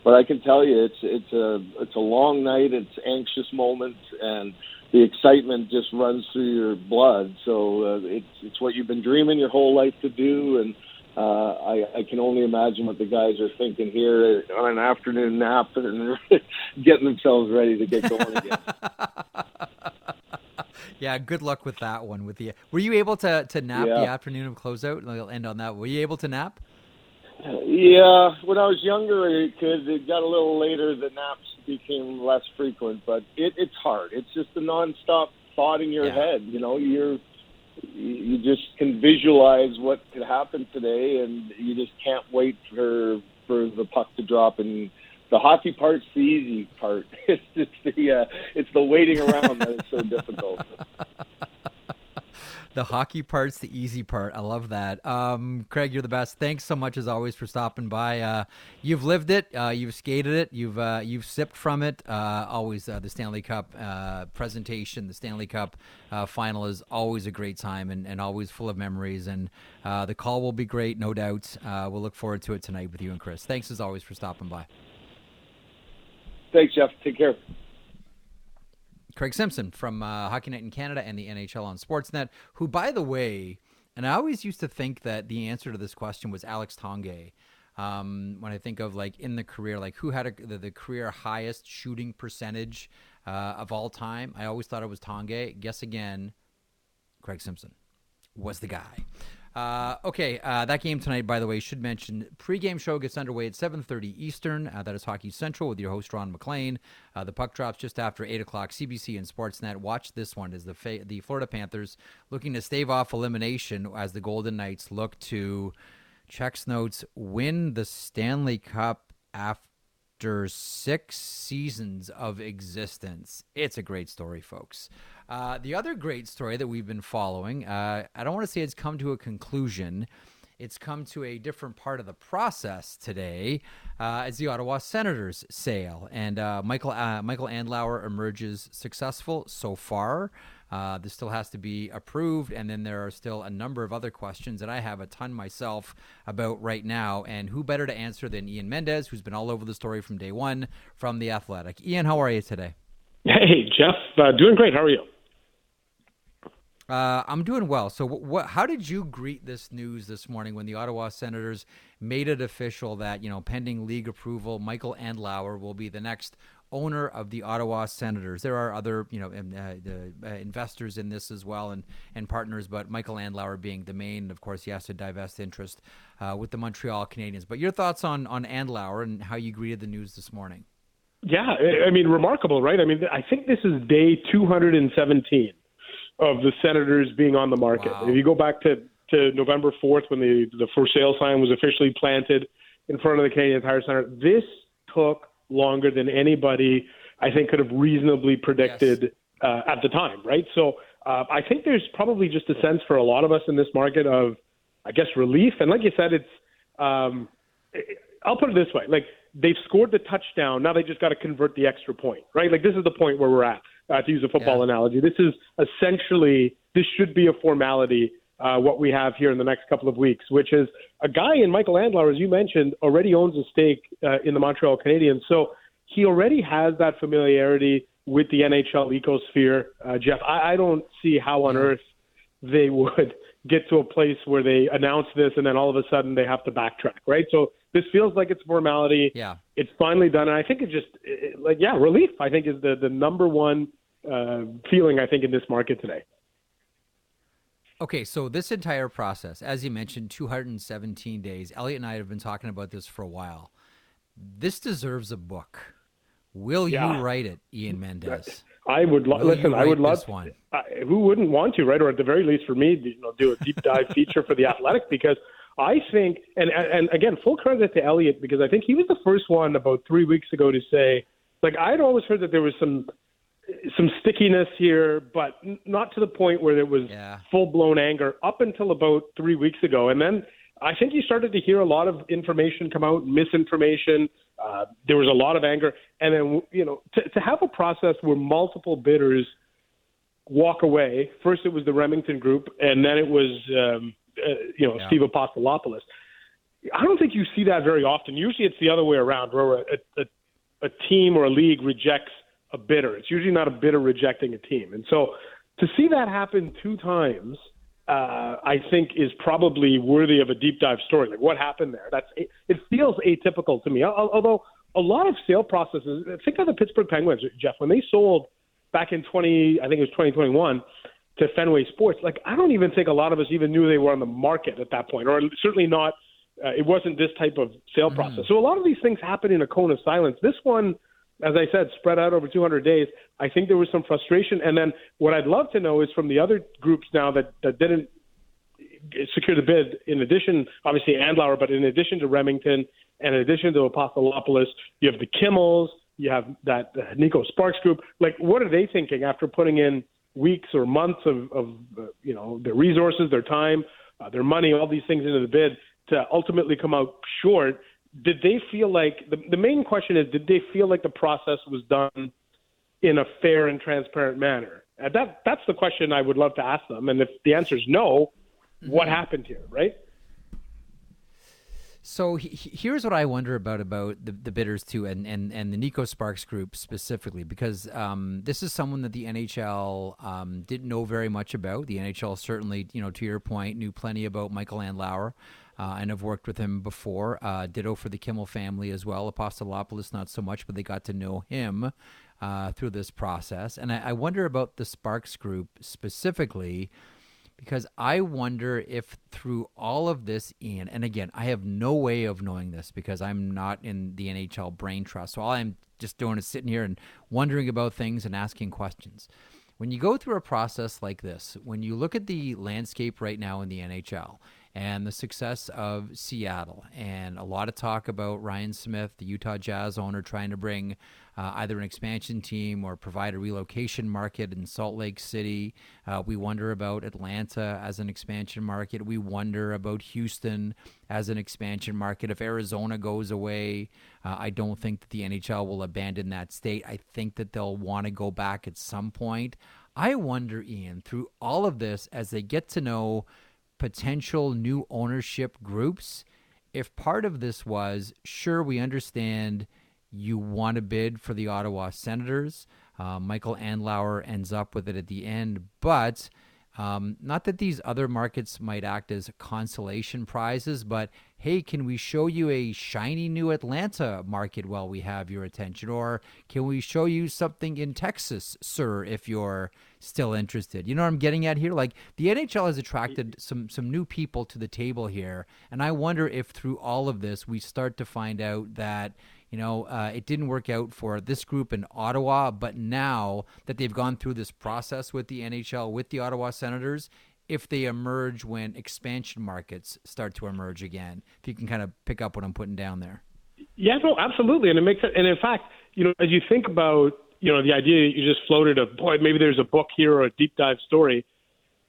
but I can tell you, it's it's a it's a long night. It's anxious moments, and the excitement just runs through your blood. So uh, it's it's what you've been dreaming your whole life to do, and uh, I, I can only imagine what the guys are thinking here on an afternoon nap and getting themselves ready to get going again. Yeah, good luck with that one. With the were you able to to nap Yeah. the afternoon of closeout? I'll end on that. Were you able to nap? Yeah, when I was younger, it could. It got a little later. The naps became less frequent, but it, it's hard. It's just a nonstop thought in your Yeah. head. You know, you're you just can visualize what could happen today, and you just can't wait for for the puck to drop. And the hockey part's the easy part. It's just the uh, it's the waiting around that is so difficult. The hockey part's the easy part. I love that. Um, Craig, you're the best. Thanks so much as always for stopping by. Uh, you've lived it. Uh, you've skated it. You've uh, you've sipped from it. Uh, always uh, the Stanley Cup uh, presentation, the Stanley Cup uh, final is always a great time and, and always full of memories. And uh, the call will be great, no doubt. Uh, we'll look forward to it tonight with you and Chris. Thanks as always for stopping by. Thanks, Jeff. Take care. Craig Simpson from uh, Hockey Night in Canada and the NHL on Sportsnet, who, by the way, and I always used to think that the answer to this question was Alex Tanguay. Um, when I think of like in the career, like who had a, the, the career highest shooting percentage uh, of all time, I always thought it was Tanguay. Guess again, Craig Simpson was the guy. Uh, okay, uh, that game tonight, by the way, should mention pregame show gets underway at 7:30 Eastern. Uh, that is Hockey Central with your host Ron MacLean. Uh, the puck drops just after eight o'clock. CBC and Sportsnet. Watch this one as the fa- the Florida Panthers looking to stave off elimination as the Golden Knights look to checks notes win the Stanley Cup after six seasons of existence. It's a great story, folks. Uh, the other great story that we've been following, uh, I don't want to say it's come to a conclusion. It's come to a different part of the process today uh, as the Ottawa Senators sale. And uh, Michael, uh, Michael Andlauer emerges successful so far. This still has to be approved, and then there are still a number of other questions that I have a ton myself about right now. And who better to answer than Ian Mendes, who's been all over the story from day one from The Athletic. Ian, how are you today? Hey, Jeff. Doing great. How are you? Uh, I'm doing well. So, what? How did you greet this news this morning when the Ottawa Senators made it official that you know, pending league approval, Michael Andlauer will be the next owner of the Ottawa Senators? There are other you know uh, the, uh, investors in this as well and and partners, but Michael Andlauer being the main. Of course, he has to divest interest uh, with the Montreal Canadiens. But your thoughts on on Andlauer and how you greeted the news this morning? Yeah, I mean, remarkable, right? I mean, I think this is day 217 of the Senators being on the market. Wow. If you go back to, to November 4th when the, the for sale sign was officially planted in front of the Canadian Tire Center, this took longer than anybody, I think, could have reasonably predicted uh, at the time, right? So uh, I think there's probably just a sense for a lot of us in this market of, I guess, relief. And like you said, it's, um, I'll put it this way: like they've scored the touchdown, now they just got to convert the extra point, right? Like this is the point where we're at. Uh, to use a football Yeah. analogy, this is essentially this should be a formality. Uh, what we have here in the next couple of weeks, which is a guy in Michael Andlauer, as you mentioned, already owns a stake uh, in the Montreal Canadiens, so he already has that familiarity with the NHL ecosphere. Uh, Jeff, I, I don't see how on earth they would get to a place where they announce this and then all of a sudden they have to backtrack, right? So this feels like it's formality. Yeah. It's finally done, and I think it just it, like yeah, relief. I think is the the number one uh, feeling I think in this market today. Okay, so this entire process, as you mentioned, 217 days. Elliotte and I have been talking about this for a while. This deserves a book. Will Yeah. you write it, Ian Mendes? I would lo- listen. I would love one. Uh, who wouldn't want to, right? Or at the very least, for me, you know, do a deep dive feature for the Athletic because I think, and and again, full credit to Elliotte because I think he was the first one about three weeks ago to say, like, I'd always heard that there was some some stickiness here, but not to the point where there was yeah. full blown anger up until about three weeks ago, and then I think you started to hear a lot of information come out, misinformation. Uh, there was a lot of anger, and then you know to, to have a process where multiple bidders walk away. First, it was the Remington Group, and then it was um, uh, you know yeah. Steve Apostolopoulos. I don't think you see that very often. Usually, it's the other way around, where a, a, a team or a league rejects a bidder. It's usually not a bidder rejecting a team, and so to see that happen two times uh, I think is probably worthy of a deep dive story. Like what happened there? That's it feels atypical to me. Although a lot of sale processes. Think of the Pittsburgh Penguins, Jeff, when they sold back in 20, I think it was 2021 to Fenway Sports. Like I don't even think a lot of us even knew they were on the market at that point, or certainly not. Uh, it wasn't this type of sale mm. process. So a lot of these things happen in a cone of silence. This one as I said, spread out over 200 days. I think there was some frustration. And then what I'd love to know is from the other groups now that, that didn't secure the bid, in addition, obviously Andlauer, but in addition to Remington and in addition to Apostolopoulos, you have the Kimmels, you have that Neko Sparks group. Like, what are they thinking after putting in weeks or months of, of uh, you know, their resources, their time, uh, their money, all these things into the bid to ultimately come out short? Did they feel like the, the main question is did they feel like the process was done in a fair and transparent manner? And that that's the question I would love to ask them. And if the answer is no, mm-hmm. what happened here, right? So he, here's what I wonder about about the, the bidders too, and, and, and the Neko Sparks group specifically, because um, this is someone that the NHL um, didn't know very much about. The NHL certainly, you know, to your point, knew plenty about Michael Andlauer uh, and have worked with him before. Uh, ditto for the Kimmel family as well. Apostolopoulos, not so much, but they got to know him uh, through this process. And I, I, wonder about the Sparks group specifically because I wonder if through all of this, Ian, and again, I have no way of knowing this because I'm not in the NHL brain trust. So all I'm just doing is sitting here and wondering about things and asking questions. When you go through a process like this, when you look at the landscape right now in the NHL, and the success of Seattle. And a lot of talk about Ryan Smith, the Utah Jazz owner, trying to bring uh, either an expansion team or provide a relocation market in Salt Lake City. Uh, we wonder about Atlanta as an expansion market. We wonder about Houston as an expansion market. If Arizona goes away, uh, I don't think that the NHL will abandon that state. I think that they'll want to go back at some point. I wonder, Ian, through all of this, as they get to know potential new ownership groups if part of this was sure we understand you want to bid for the Ottawa Senators. Uh, Michael Andlauer ends up with it at the end, but um, not that these other markets might act as consolation prizes, but hey, can we show you a shiny new Atlanta market while we have your attention? Or can we show you something in Texas, sir, if you're still interested? You know what I'm getting at here? Like the NHL has attracted some, some new people to the table here. And I wonder if through all of this, we start to find out that you know, uh, it didn't work out for this group in Ottawa, but now that they've gone through this process with the NHL, with the Ottawa Senators, if they emerge when expansion markets start to emerge again, if you can kind of pick up what I'm putting down there. Yeah, no, absolutely, and it makes it. And in fact, you know, as you think about, you know, the idea that you just floated of, boy, maybe there's a book here or a deep dive story.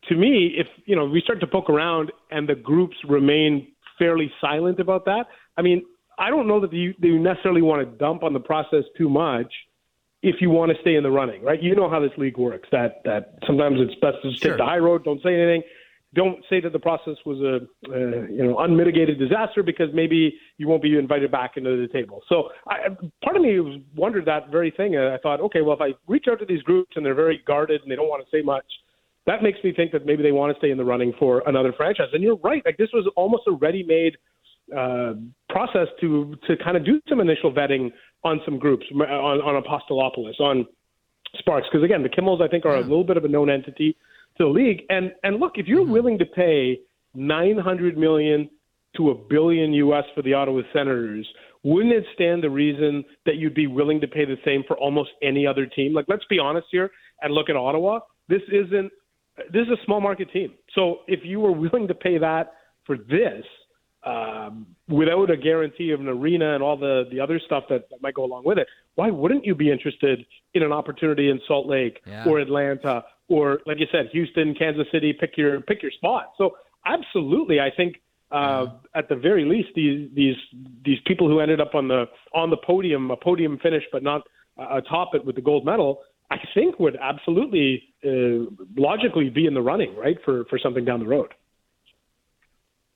To me, if you know, we start to poke around and the groups remain fairly silent about that. I mean, I don't know that you, you necessarily want to dump on the process too much if you want to stay in the running, right? You know how this league works. That that sometimes it's best to just sure. take the high road. Don't say anything. Don't say that the process was a uh, you know unmitigated disaster because maybe you won't be invited back into the table. So I, part of me wondered that very thing. I thought, okay, well if I reach out to these groups and they're very guarded and they don't want to say much, that makes me think that maybe they want to stay in the running for another franchise. And you're right. Like this was almost a ready-made uh, process to to kind of do some initial vetting on some groups on, on Apostolopoulos on Sparks because again the Kimmels I think are yeah. a little bit of a known entity to the league and and look if you're mm-hmm. willing to pay 900 million to a billion US for the Ottawa Senators wouldn't it stand the reason that you'd be willing to pay the same for almost any other team? Like, let's be honest here and look at Ottawa. This isn't this is a small market team. So if you were willing to pay that for this, um, without a guarantee of an arena and all the the other stuff that, that might go along with it, why wouldn't you be interested in an opportunity in Salt Lake yeah. or Atlanta or, like you said, Houston, Kansas City? Pick your pick your spot. So absolutely, I think uh, at the very least, these these these people who ended up on the on the podium, a podium finish, but not uh, atop it with the gold medal, I think would absolutely uh, logically be in the running, right, for for something down the road.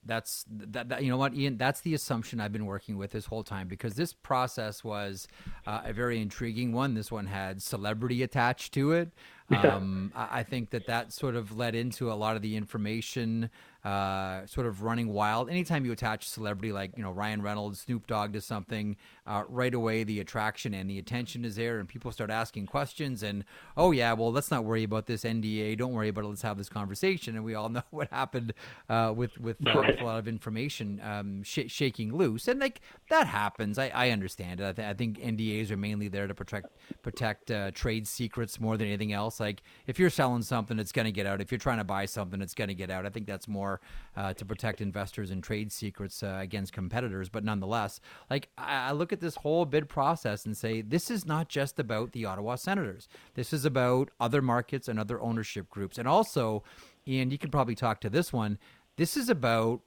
That's that, that, You know what, Ian? That's the assumption I've been working with this whole time because this process was uh, a very intriguing one. This one had celebrity attached to it. Um, I think that that sort of led into a lot of the information uh, sort of running wild. Anytime you attach a celebrity like you know Ryan Reynolds, Snoop Dogg to something, uh, right away the attraction and the attention is there, and people start asking questions. And oh yeah, well let's not worry about this NDA. Don't worry about it. Let's have this conversation. And we all know what happened uh, with with, uh, with, a lot of information um, sh- shaking loose, and like that happens. I, I understand it. I, th- I, think NDAs are mainly there to protect protect uh, trade secrets more than anything else. Like if you're selling something, it's going to get out. If you're trying to buy something, it's going to get out. I think that's more uh, to protect investors and trade secrets uh, against competitors. But nonetheless, like I, I look at this whole bid process and say this is not just about the Ottawa Senators. This is about other markets and other ownership groups, and also, and you can probably talk to this one. This is about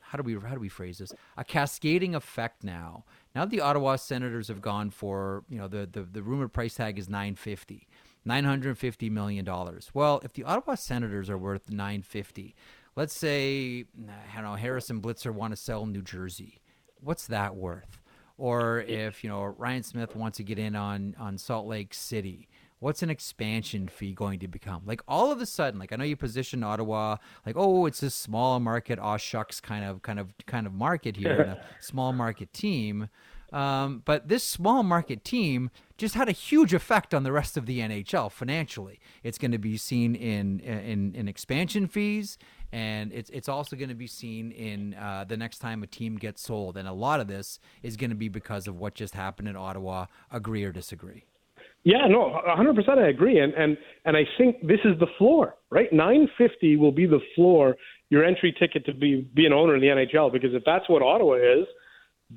how do we how do we phrase this? A cascading effect now. Now the Ottawa Senators have gone for you know the the, the rumored price tag is nine fifty. $950 million. Well, if the Ottawa Senators are worth 950, let's say I don't know Harris and Blitzer want to sell New Jersey. What's that worth? Or if, you know, Ryan Smith wants to get in on on Salt Lake City, what's an expansion fee going to become? Like all of a sudden, like I know you position Ottawa like, oh, it's a small market, aw shucks kind of kind of kind of market here, and a small market team. Um, but this small market team just had a huge effect on the rest of the NHL financially. It's going to be seen in in, in expansion fees, and it's it's also going to be seen in uh, the next time a team gets sold. And a lot of this is going to be because of what just happened in Ottawa. Agree or disagree? Yeah, no, 100% I agree. And, and, and I think this is the floor, right? 950 will be the floor, your entry ticket to be, be an owner in the NHL, because if that's what Ottawa is,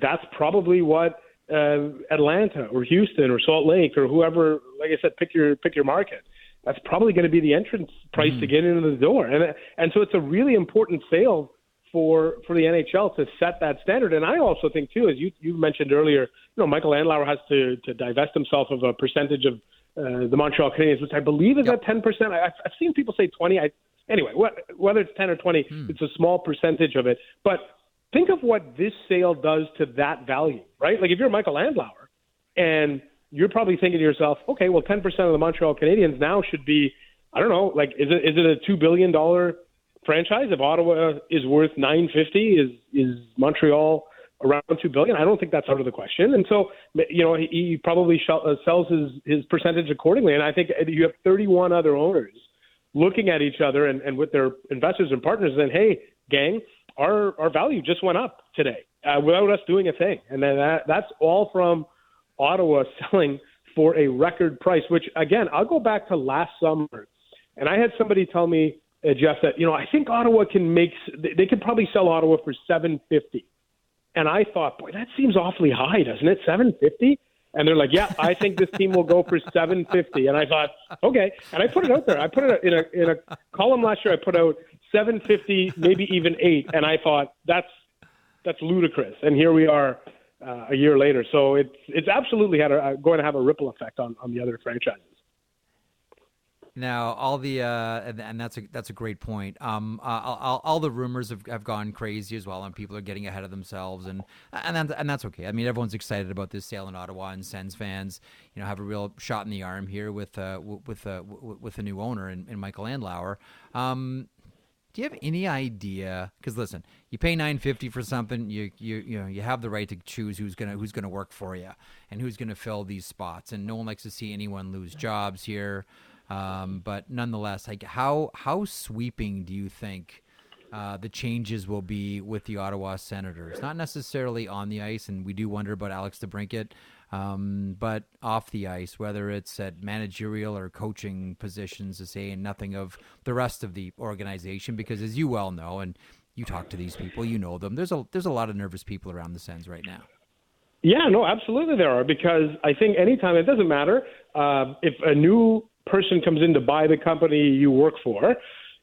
that's probably what uh, Atlanta or Houston or Salt Lake or whoever. Like I said, pick your pick your market. That's probably going to be the entrance price mm. to get into the door, and and so it's a really important sale for for the NHL to set that standard. And I also think too, as you you mentioned earlier, you know, Michael Andlauer has to to divest himself of a percentage of uh, the Montreal Canadiens, which I believe is yep. at ten percent. I've seen people say twenty. I anyway, whether it's ten or twenty, mm. it's a small percentage of it, but think of what this sale does to that value, right? Like if you're Michael Andlauer and you're probably thinking to yourself, okay, well, 10% of the Montreal Canadiens now should be, I don't know, like is it is it a two billion dollar franchise? If Ottawa is worth 950, is is Montreal around two billion? I don't think that's out of the question. And so, you know, he, he probably uh, sells his his percentage accordingly. And I think you have 31 other owners looking at each other and, and with their investors and partners, and hey, gang, our our value just went up today uh, without us doing a thing, and then that, that's all from Ottawa selling for a record price. Which again, I'll go back to last summer, and I had somebody tell me, uh, Jeff, that you know I think Ottawa can make they could probably sell Ottawa for seven fifty, and I thought, boy, that seems awfully high, doesn't it? Seven fifty. And they're like, yeah, I think this team will go for 750. And I thought, okay. And I put it out there. I put it in a in a column last year. I put out 750, maybe even eight, and I thought that's that's ludicrous. And here we are uh, a year later. So it's it's absolutely had a, going to have a ripple effect on on the other franchises. Now, all the uh, and that's a that's a great point. Um, uh, all, all, the rumors have, have gone crazy as well, and people are getting ahead of themselves, and and that, and that's okay. I mean, everyone's excited about this sale in Ottawa, and Sens fans, you know, have a real shot in the arm here with uh, with uh, with a new owner and, in Michael Andlauer. Um, do you have any idea? Because listen, you pay nine fifty for something, you you you know you have the right to choose who's gonna who's gonna work for you and who's gonna fill these spots. And no one likes to see anyone lose jobs here. Um, but nonetheless, like how how sweeping do you think uh, the changes will be with the Ottawa Senators. Not necessarily on the ice, and we do wonder about Alex DeBrincat, um, but off the ice, whether it's at managerial or coaching positions, to say, nothing of the rest of the organization, because as you well know, and you talk to these people, you know them. There's a there's a lot of nervous people around the Sens right now. Yeah, no, absolutely there are because I think anytime it doesn't matter uh, if a new person comes in to buy the company you work for,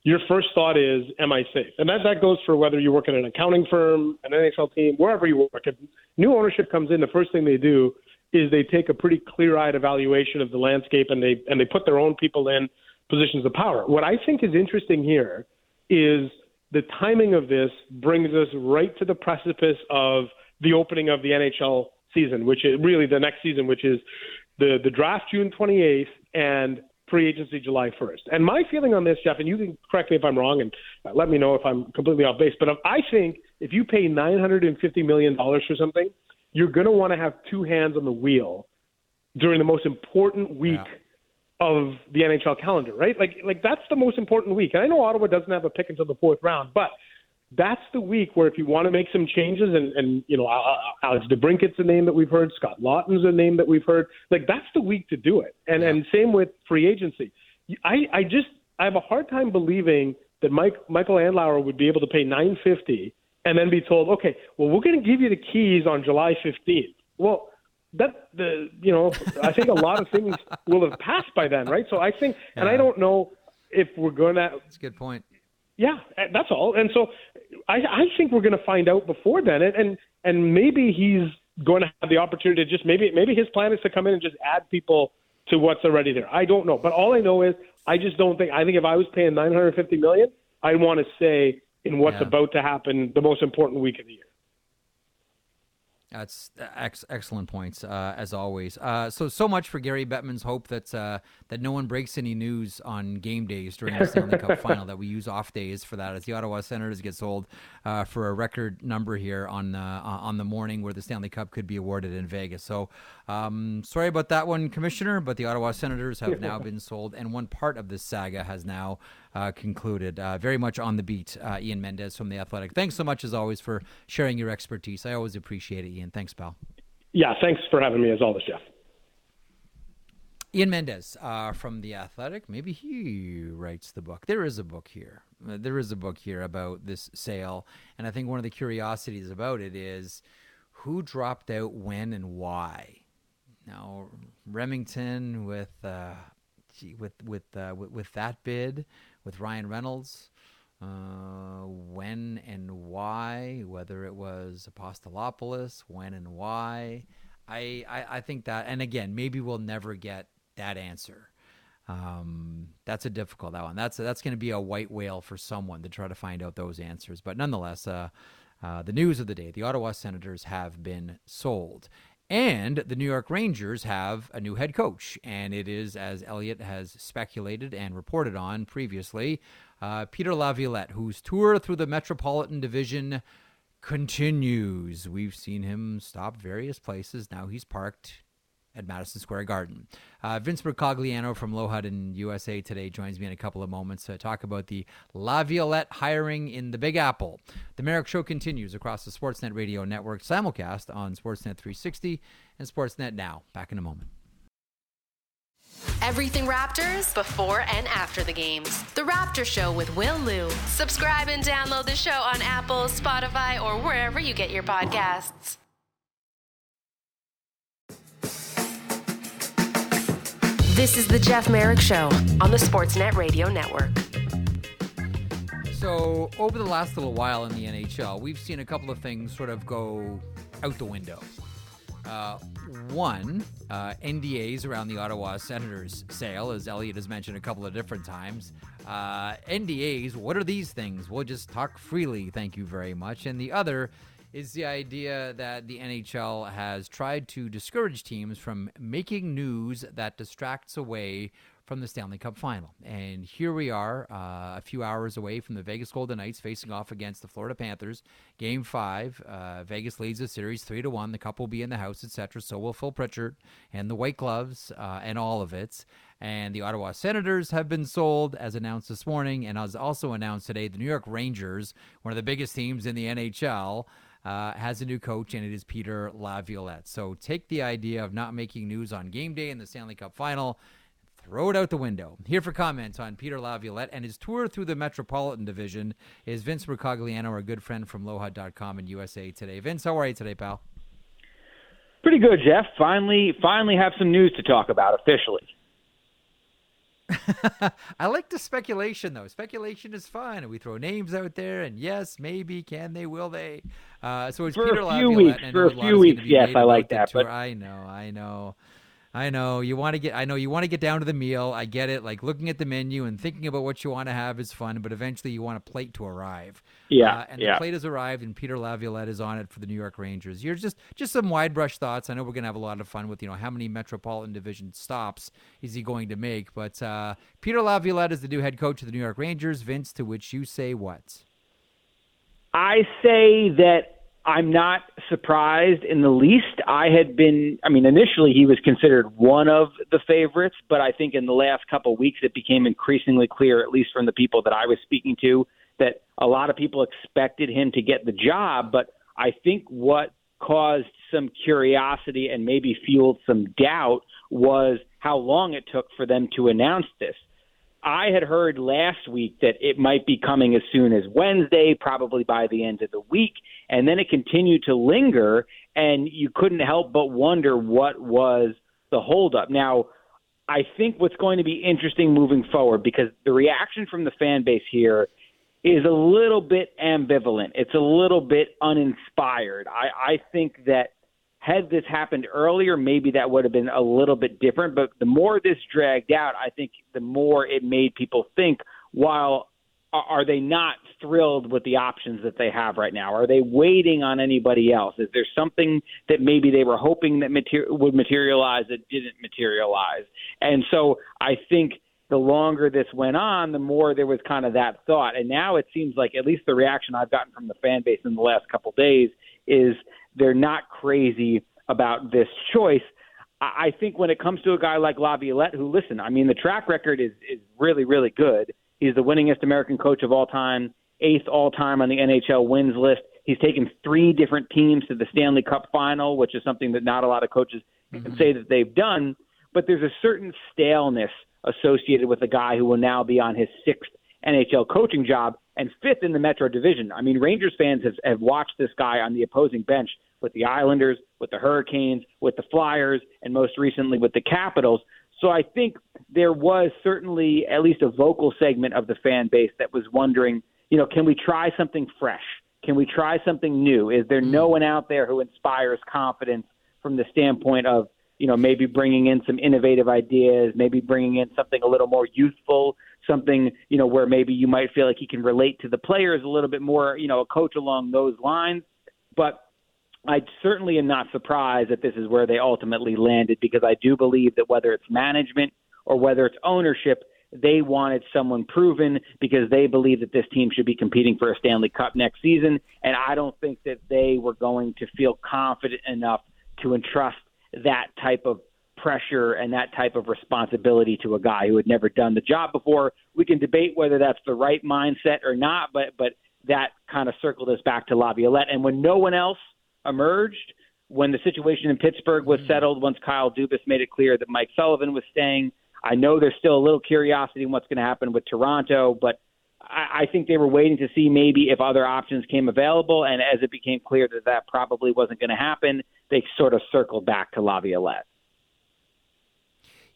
your first thought is, "Am I safe?" And that that goes for whether you work at an accounting firm, an NHL team, wherever you work. If new ownership comes in, the first thing they do is they take a pretty clear-eyed evaluation of the landscape and they and they put their own people in positions of power. What I think is interesting here is the timing of this brings us right to the precipice of the opening of the NHL season, which is really the next season, which is the the draft June 28th and free agency July 1st. And my feeling on this, Jeff, and you can correct me if I'm wrong and let me know if I'm completely off base, but I think if you pay 950 million dollars for something, you're going to want to have two hands on the wheel during the most important week yeah. of the NHL calendar, right? Like like that's the most important week. And I know Ottawa doesn't have a pick until the fourth round, but that's the week where if you want to make some changes and, and you know Alex DeBrincat's a name that we've heard, Scott Laughton's a name that we've heard. Like that's the week to do it. And yeah. and same with free agency. I I just I have a hard time believing that Mike Michael Andlauer would be able to pay 950 and then be told, okay, well we're going to give you the keys on July 15th. Well, that the you know I think a lot of things will have passed by then, right? So I think, yeah. and I don't know if we're going to. That's a good point. Yeah, eh, that's all. And so I, I think we're going to find out before then, and, and and maybe he's going to have the opportunity to just maybe maybe his plan is to come in and just add people to what's already there. I don't know, but all I know is I just don't think. I think if I was paying 950 million, I'd want to say in what's yeah. about to happen the most important week of the year. That's ex- excellent points, uh, as always. Uh, so, so much for Gary Bettman's hope that uh, that no one breaks any news on game days during the Stanley Cup Final. That we use off days for that, as the Ottawa Senators get sold uh, for a record number here on uh, on the morning where the Stanley Cup could be awarded in Vegas. So, um, sorry about that one, Commissioner. But the Ottawa Senators have now been sold, and one part of this saga has now uh, concluded. Uh, very much on the beat, uh, Ian Mendes from The Athletic. Thanks so much, as always, for sharing your expertise. I always appreciate it, Ian. Thanks, pal. Yeah, thanks for having me, as always, Jeff. Ian Mendes uh, from The Athletic. Maybe he writes the book. There is a book here. Uh, there is a book here about this sale. And I think one of the curiosities about it is who dropped out when and why. Now, Remington with. Uh, with with, uh, with with that bid, with Ryan Reynolds, uh, when and why, whether it was Apostolopoulos, when and why. I, I, I think that, and again, maybe we'll never get that answer. Um, that's a difficult that one. That's that's going to be a white whale for someone to try to find out those answers. But nonetheless, uh, uh, the news of the day: the Ottawa Senators have been sold, and the New York Rangers have a new head coach, and it is, as Elliotte has speculated and reported on previously, uh, Peter Laviolette, whose tour through the Metropolitan Division continues. We've seen him stop various places. Now he's parked at Madison Square Garden. Uh, Vince Mercogliano from LoHud USA today joins me in a couple of moments to talk about the La Laviolette hiring in the Big Apple. The Marek Show continues across the Sportsnet Radio Network, simulcast on Sportsnet 360 and Sportsnet Now. Back in a moment. Everything Raptors before and after the games. The Raptor Show with Will Lou. Subscribe and download the show on Apple, Spotify, or wherever you get your podcasts. This is the Jeff Marek Show on the Sportsnet Radio Network. So, over the last little while in the NHL, we've seen a couple of things sort of go out the window. Uh, one, uh, NDAs around the Ottawa Senators sale, as Elliotte has mentioned a couple of different times. Uh, NDAs, what are these things? We'll just talk freely, thank you very much. And the other is the idea that the NHL has tried to discourage teams from making news that distracts away from the Stanley Cup final. And here we are, uh, a few hours away from the Vegas Golden Knights facing off against the Florida Panthers. Game five. Uh, Vegas leads the series three to one. The Cup will be in the house, etc. So will Phil Pritchard and the White Gloves uh, and all of it. And the Ottawa Senators have been sold, as announced this morning, and as also announced today, the New York Rangers, one of the biggest teams in the NHL. Uh, has a new coach, and it is Peter Laviolette. So take the idea of not making news on game day in the Stanley Cup final throw it out the window. Here for comments on Peter Laviolette and his tour through the Metropolitan Division is Vince Mercogliano, our good friend from LoHud.com and USA Today. Vince, how are you today, pal? Pretty good, Jeff. Finally, finally have some news to talk about officially. I like the speculation, though. Speculation is fun. We throw names out there, and yes, maybe, can they, will they? Uh, so it's for Peter a few Laviolette, weeks. For a few weeks, yes, I like that. But I know, I know. I know you want to get. I know you want to get down to the meal. I get it. Like looking at the menu and thinking about what you want to have is fun, but eventually you want a plate to arrive. Yeah, uh, and yeah. the plate has arrived, and Peter Laviolette is on it for the New York Rangers. You're just just some wide brush thoughts. I know we're gonna have a lot of fun with you know how many Metropolitan Division stops is he going to make, but uh, Peter Laviolette is the new head coach of the New York Rangers. Vince, to which you say what? I say that I'm not surprised in the least. I had been, I mean, initially he was considered one of the favorites, but I think in the last couple of weeks it became increasingly clear, at least from the people that I was speaking to, that a lot of people expected him to get the job. But I think what caused some curiosity and maybe fueled some doubt was how long it took for them to announce this. I had heard last week that it might be coming as soon as Wednesday, probably by the end of the week. And then it continued to linger, and you couldn't help but wonder what was the holdup. Now, I think what's going to be interesting moving forward, because the reaction from the fan base here is a little bit ambivalent. It's a little bit uninspired. I, I think that had this happened earlier, maybe that would have been a little bit different. But the more this dragged out, I think the more it made people think, while are they not thrilled with the options that they have right now? Are they waiting on anybody else? Is there something that maybe they were hoping that mater- would materialize that didn't materialize? And so I think the longer this went on, the more there was kind of that thought. And now it seems like at least the reaction I've gotten from the fan base in the last couple of days is they're not crazy about this choice. I I think when it comes to a guy like Laviolette, who listen, I mean the track record is is really really good. He's the winningest American coach of all time, eighth all time on the NHL wins list. He's taken three different teams to the Stanley Cup final, which is something that not a lot of coaches mm-hmm. can say that they've done. But there's a certain staleness associated with a guy who will now be on his sixth NHL coaching job and fifth in the Metro Division. I mean, Rangers fans have, have watched this guy on the opposing bench with the Islanders, with the Hurricanes, with the Flyers, and most recently with the Capitals. So I think there was certainly at least a vocal segment of the fan base that was wondering, you know, can we try something fresh? Can we try something new? Is there no one out there who inspires confidence from the standpoint of, you know, maybe bringing in some innovative ideas, maybe bringing in something a little more youthful something, you know, where maybe you might feel like he can relate to the players a little bit more, you know, a coach along those lines. But I certainly am not surprised that this is where they ultimately landed because I do believe that whether it's management or whether it's ownership, they wanted someone proven because they believe that this team should be competing for a Stanley Cup next season. And I don't think that they were going to feel confident enough to entrust that type of pressure and that type of responsibility to a guy who had never done the job before. We can debate whether that's the right mindset or not, but but that kind of circled us back to Laviolette. And when no one else emerged, when the situation in Pittsburgh was mm-hmm. settled, once Kyle Dubas made it clear that Mike Sullivan was staying, I know there's still a little curiosity in what's going to happen with Toronto, but I, I think they were waiting to see maybe if other options came available. And as it became clear that that probably wasn't going to happen, they sort of circled back to Laviolette.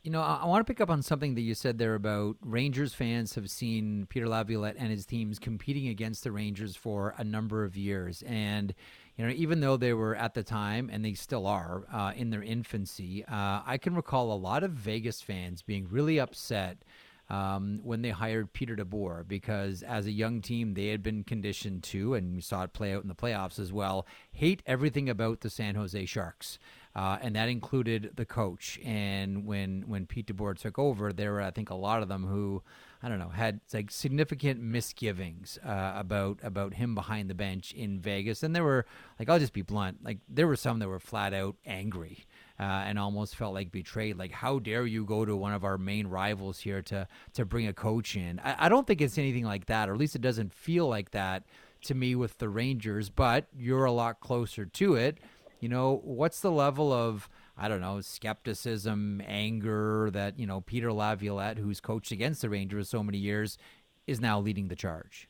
You know, I, I want to pick up on something that you said there about Rangers fans have seen Peter Laviolette and his teams competing against the Rangers for a number of years. And, you know, even though they were at the time, and they still are, uh, in their infancy, uh, I can recall a lot of Vegas fans being really upset um, when they hired Peter DeBoer because as a young team, they had been conditioned to, and we saw it play out in the playoffs as well, hate everything about the San Jose Sharks. Uh, and that included the coach. And when when Pete DeBoer took over, there were I think a lot of them who I don't know had like significant misgivings uh, about about him behind the bench in Vegas. And there were like I'll just be blunt, like there were some that were flat out angry. Uh, and almost felt like betrayed. Like, how dare you go to one of our main rivals here to to bring a coach in? I, I don't think it's anything like that, or at least it doesn't feel like that to me with the Rangers. But you're a lot closer to it. You know, what's the level of I don't know, skepticism, anger that, you know, Peter Laviolette, who's coached against the Rangers so many years, is now leading the charge?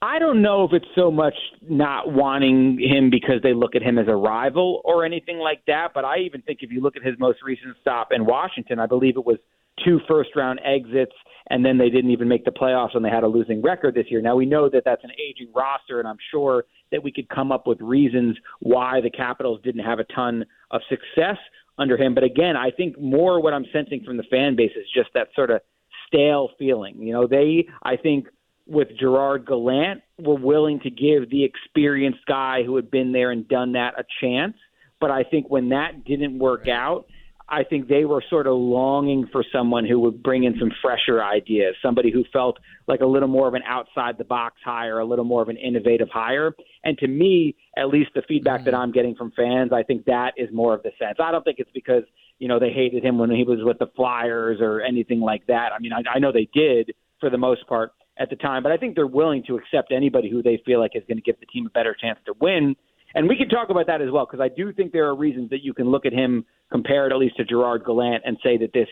I don't know if it's so much not wanting him because they look at him as a rival or anything like that, but I even think if you look at his most recent stop in Washington, I believe it was two first round exits and then they didn't even make the playoffs and they had a losing record this year. Now we know that that's an aging roster and I'm sure that we could come up with reasons why the Capitals didn't have a ton of success under him. But again, I think more what I'm sensing from the fan base is just that sort of stale feeling. You know, they, I think, with Gerard Gallant, were willing to give the experienced guy who had been there and done that a chance. But I think when that didn't work out, I think they were sort of longing for someone who would bring in some fresher ideas, somebody who felt like a little more of an outside the box hire, a little more of an innovative hire. And to me, at least the feedback that mm. I'm getting from fans, I think that is more of the sense. I don't think it's because, you know, they hated him when he was with the Flyers or anything like that. I mean, I, I know they did for the most part at the time, but I think they're willing to accept anybody who they feel like is going to give the team a better chance to win. And we can talk about that as well, because I do think there are reasons that you can look at him compared at least to Gerard Gallant and say that this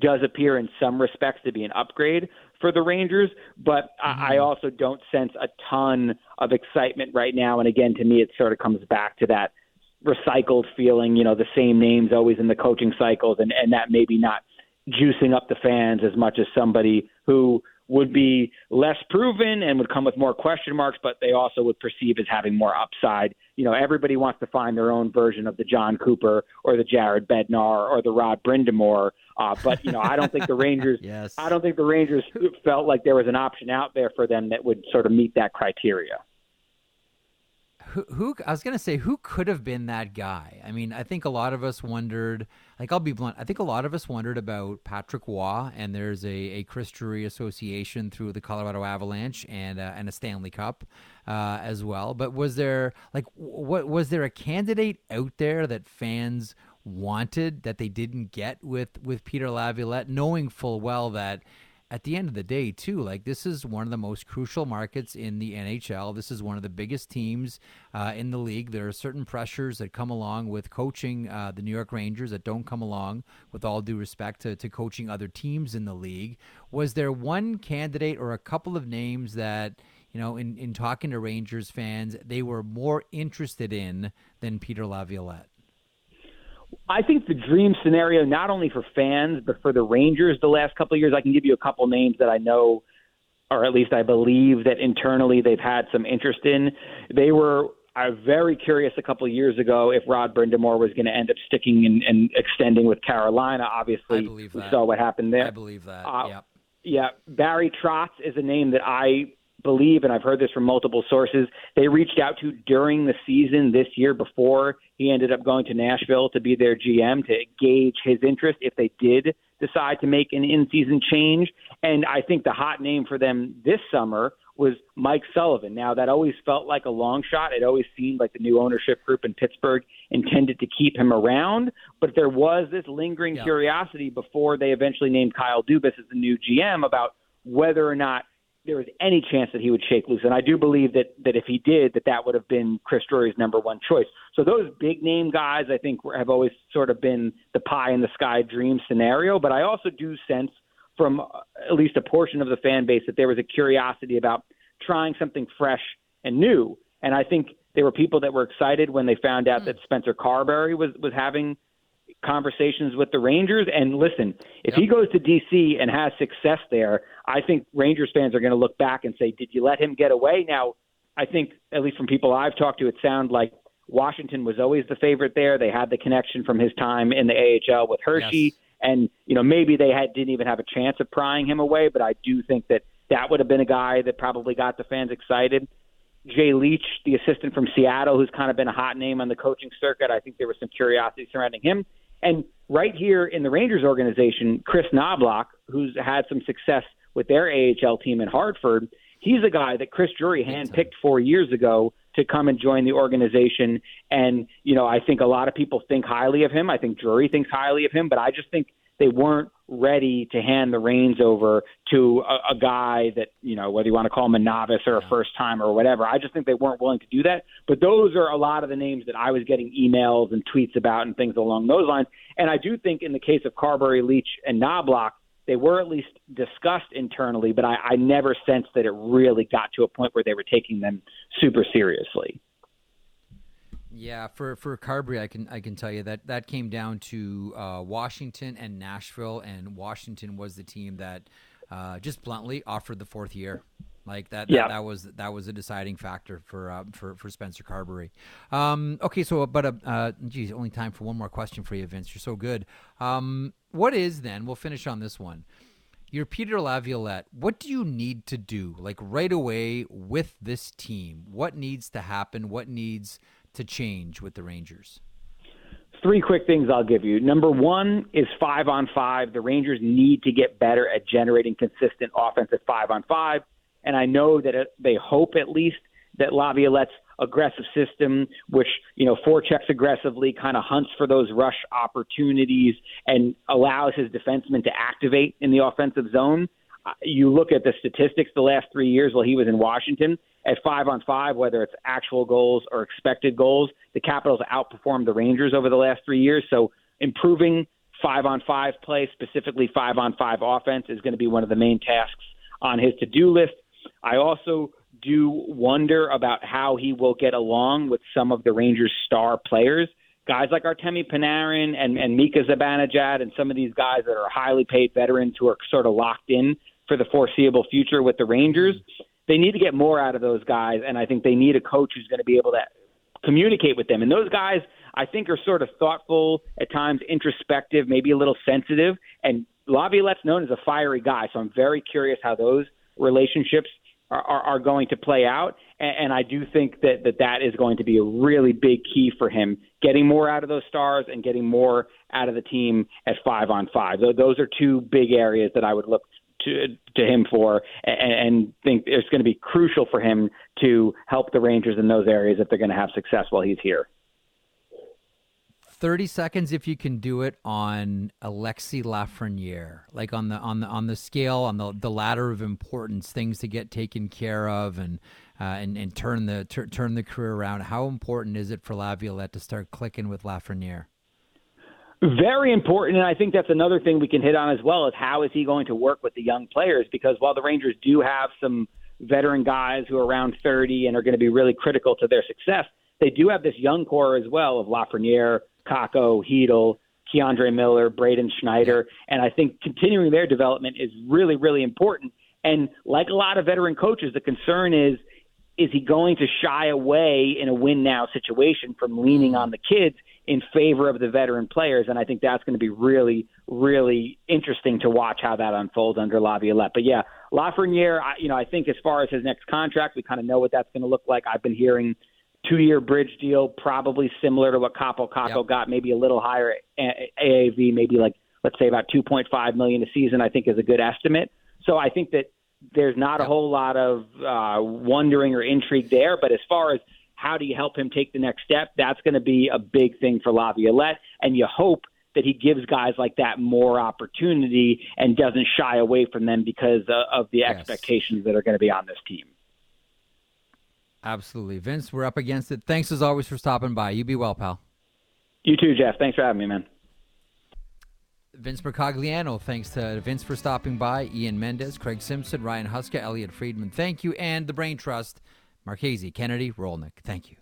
does appear in some respects to be an upgrade for the Rangers, but mm-hmm. I also don't sense a ton of excitement right now. And again, to me, it sort of comes back to that recycled feeling, you know, the same names always in the coaching cycles, and, and that maybe not juicing up the fans as much as somebody who would be less proven and would come with more question marks, but they also would perceive as having more upside. You know, everybody wants to find their own version of the Jon Cooper or the Jared Bednar or the Rod Brind'Amour. Uh, but you know, I don't think the Rangers. yes. I don't think the Rangers felt like there was an option out there for them that would sort of meet that criteria who, who I was gonna say who could have been that guy. I mean, I think a lot of us wondered. Like, I'll be blunt. I think a lot of us wondered about Patrick Roy, and there's a, a Chris Drury association through the Colorado Avalanche and uh, and a Stanley Cup uh, as well. But was there like what was there a candidate out there that fans wanted that they didn't get with with Peter Laviolette, knowing full well that at the end of the day, too, like this is one of the most crucial markets in the NHL. This is one of the biggest teams uh, in the league. There are certain pressures that come along with coaching uh, the New York Rangers that don't come along, with all due respect to, to coaching other teams in the league. Was there one candidate or a couple of names that, you know, in, in talking to Rangers fans, they were more interested in than Peter Laviolette? I think the dream scenario, not only for fans but for the Rangers, the last couple of years, I can give you a couple names that I know, or at least I believe that internally they've had some interest in. They were I was very curious a couple of years ago if Rod Brind'Amour was going to end up sticking and, and extending with Carolina. Obviously, i believe we saw what happened there. I believe that. Uh, yep. Yeah, Barry Trotz is a name that I believe, and I've heard this from multiple sources, they reached out to during the season this year before he ended up going to Nashville to be their GM to gauge his interest if they did decide to make an in season change. And I think the hot name for them this summer was Mike Sullivan. Now, that always felt like a long shot. It always seemed like the new ownership group in Pittsburgh intended to keep him around. But there was this lingering yeah. curiosity before they eventually named Kyle Dubas as the new GM about whether or not there was any chance that he would shake loose. And I do believe that that if he did, that that would have been Chris Drury's number one choice. So those big name guys, I think, have always sort of been the pie in the sky dream scenario. But I also do sense from uh, at least a portion of the fan base that there was a curiosity about trying something fresh and new. And I think there were people that were excited when they found out mm. that Spencer Carbery was was having conversations with the Rangers. And listen, if yep. he goes to DC and has success there, I think Rangers fans are going to look back and say, "Did you let him get away?" Now, I think at least from people I've talked to, it sounds like Washington was always the favorite there. They had the connection from his time in the AHL with Hershey, yes. and you know maybe they had didn't even have a chance of prying him away. But I do think that that would have been a guy that probably got the fans excited. Jay Leach, the assistant from Seattle, who's kind of been a hot name on the coaching circuit. I think there was some curiosity surrounding him. And right here in the Rangers organization, Chris Knoblauch, who's had some success with their AHL team in Hartford, he's a guy that Chris Drury handpicked four years ago to come and join the organization. And, you know, I think a lot of people think highly of him. I think Drury thinks highly of him, but I just think they weren't ready to hand the reins over to a, a guy that, you know, whether you want to call him a novice or a first time or whatever. I just think they weren't willing to do that. But those are a lot of the names that I was getting emails and tweets about and things along those lines. And I do think in the case of Carbery, Leach, and Knoblauch, they were at least discussed internally, but I, I never sensed that it really got to a point where they were taking them super seriously. Yeah, for for Carbery, I can I can tell you that that came down to uh, Washington and Nashville, and Washington was the team that uh, just bluntly offered the fourth year. Like that, that, Yeah. that was that was a deciding factor for uh, for for Spencer Carbery. Um, okay, so but uh, uh, geez, only time for one more question for you, Vince. You're so good. Um, what is then? We'll finish on this one. You're Peter Laviolette. What do you need to do, like right away, with this team? What needs to happen? What needs to change with the Rangers? Three quick things I'll give you. Number one is five on five. The Rangers need to get better at generating consistent offense at five on five. And I know that it, they hope at least that Laviolette's aggressive system, which, you know, forechecks aggressively, kind of hunts for those rush opportunities and allows his defensemen to activate in the offensive zone. Uh, You look at the statistics the last three years while he was in Washington at five on five, whether it's actual goals or expected goals, the Capitals outperformed the Rangers over the last three years. So improving five on five play, specifically five on five offense, is going to be one of the main tasks on his to do list. I also do wonder about how he will get along with some of the Rangers' star players. Guys like Artemi Panarin and, and Mika Zibanejad and some of these guys that are highly paid veterans who are sort of locked in for the foreseeable future with the Rangers. They need to get more out of those guys, and I think they need a coach who's going to be able to communicate with them. And those guys, I think, are sort of thoughtful, at times introspective, maybe a little sensitive. And Laviolette's known as a fiery guy, so I'm very curious how those relationships are, are, are going to play out. And, and I do think that, that that is going to be a really big key for him, getting more out of those stars and getting more out of the team at five on five. Those are two big areas that I would look to him for, and, and think it's going to be crucial for him to help the Rangers in those areas if they're going to have success while he's here. 30 seconds if you can do it on Alexi Lafreniere like on the on the on the scale on the the ladder of importance things to get taken care of and uh, and and turn the tur- turn the career around how important is it for Laviolette to start clicking with Lafreniere Very important, and I think that's another thing we can hit on as well is how is he going to work with the young players? Because while the Rangers do have some veteran guys who are around 30 and are going to be really critical to their success, they do have this young core as well of Lafreniere, Kakko, Chytil, K'Andre Miller, Braden Schneider, and I think continuing their development is really, really important. And like a lot of veteran coaches, the concern is is he going to shy away in a win now situation from leaning on the kids in favor of the veteran players? And I think that's going to be really, really interesting to watch how that unfolds under Laviolette. But yeah, Lafreniere, I, you know, I think as far as his next contract, we kind of know what that's going to look like. I've been hearing two year bridge deal, probably similar to what Kaapo Kakko Yep. got, maybe a little higher AAV, maybe like let's say about 2.5 million a season. I think is a good estimate. So I think that there's not a whole lot of uh, wondering or intrigue there. But as far as how do you help him take the next step, that's going to be a big thing for Laviolette, and you hope that he gives guys like that more opportunity and doesn't shy away from them because uh, of the Yes. expectations that are going to be on this team. absolutely Vince we're up against it thanks as always for stopping by you be well pal You too, Jeff. Thanks for having me, man. Vince Mercogliano, thanks to Vince for stopping by, Ian Mendes, Craig Simpson, Ryan Huska, Elliotte Friedman, thank you, and the Brain Trust, Marchese, Kennedy, Rolnick, thank you.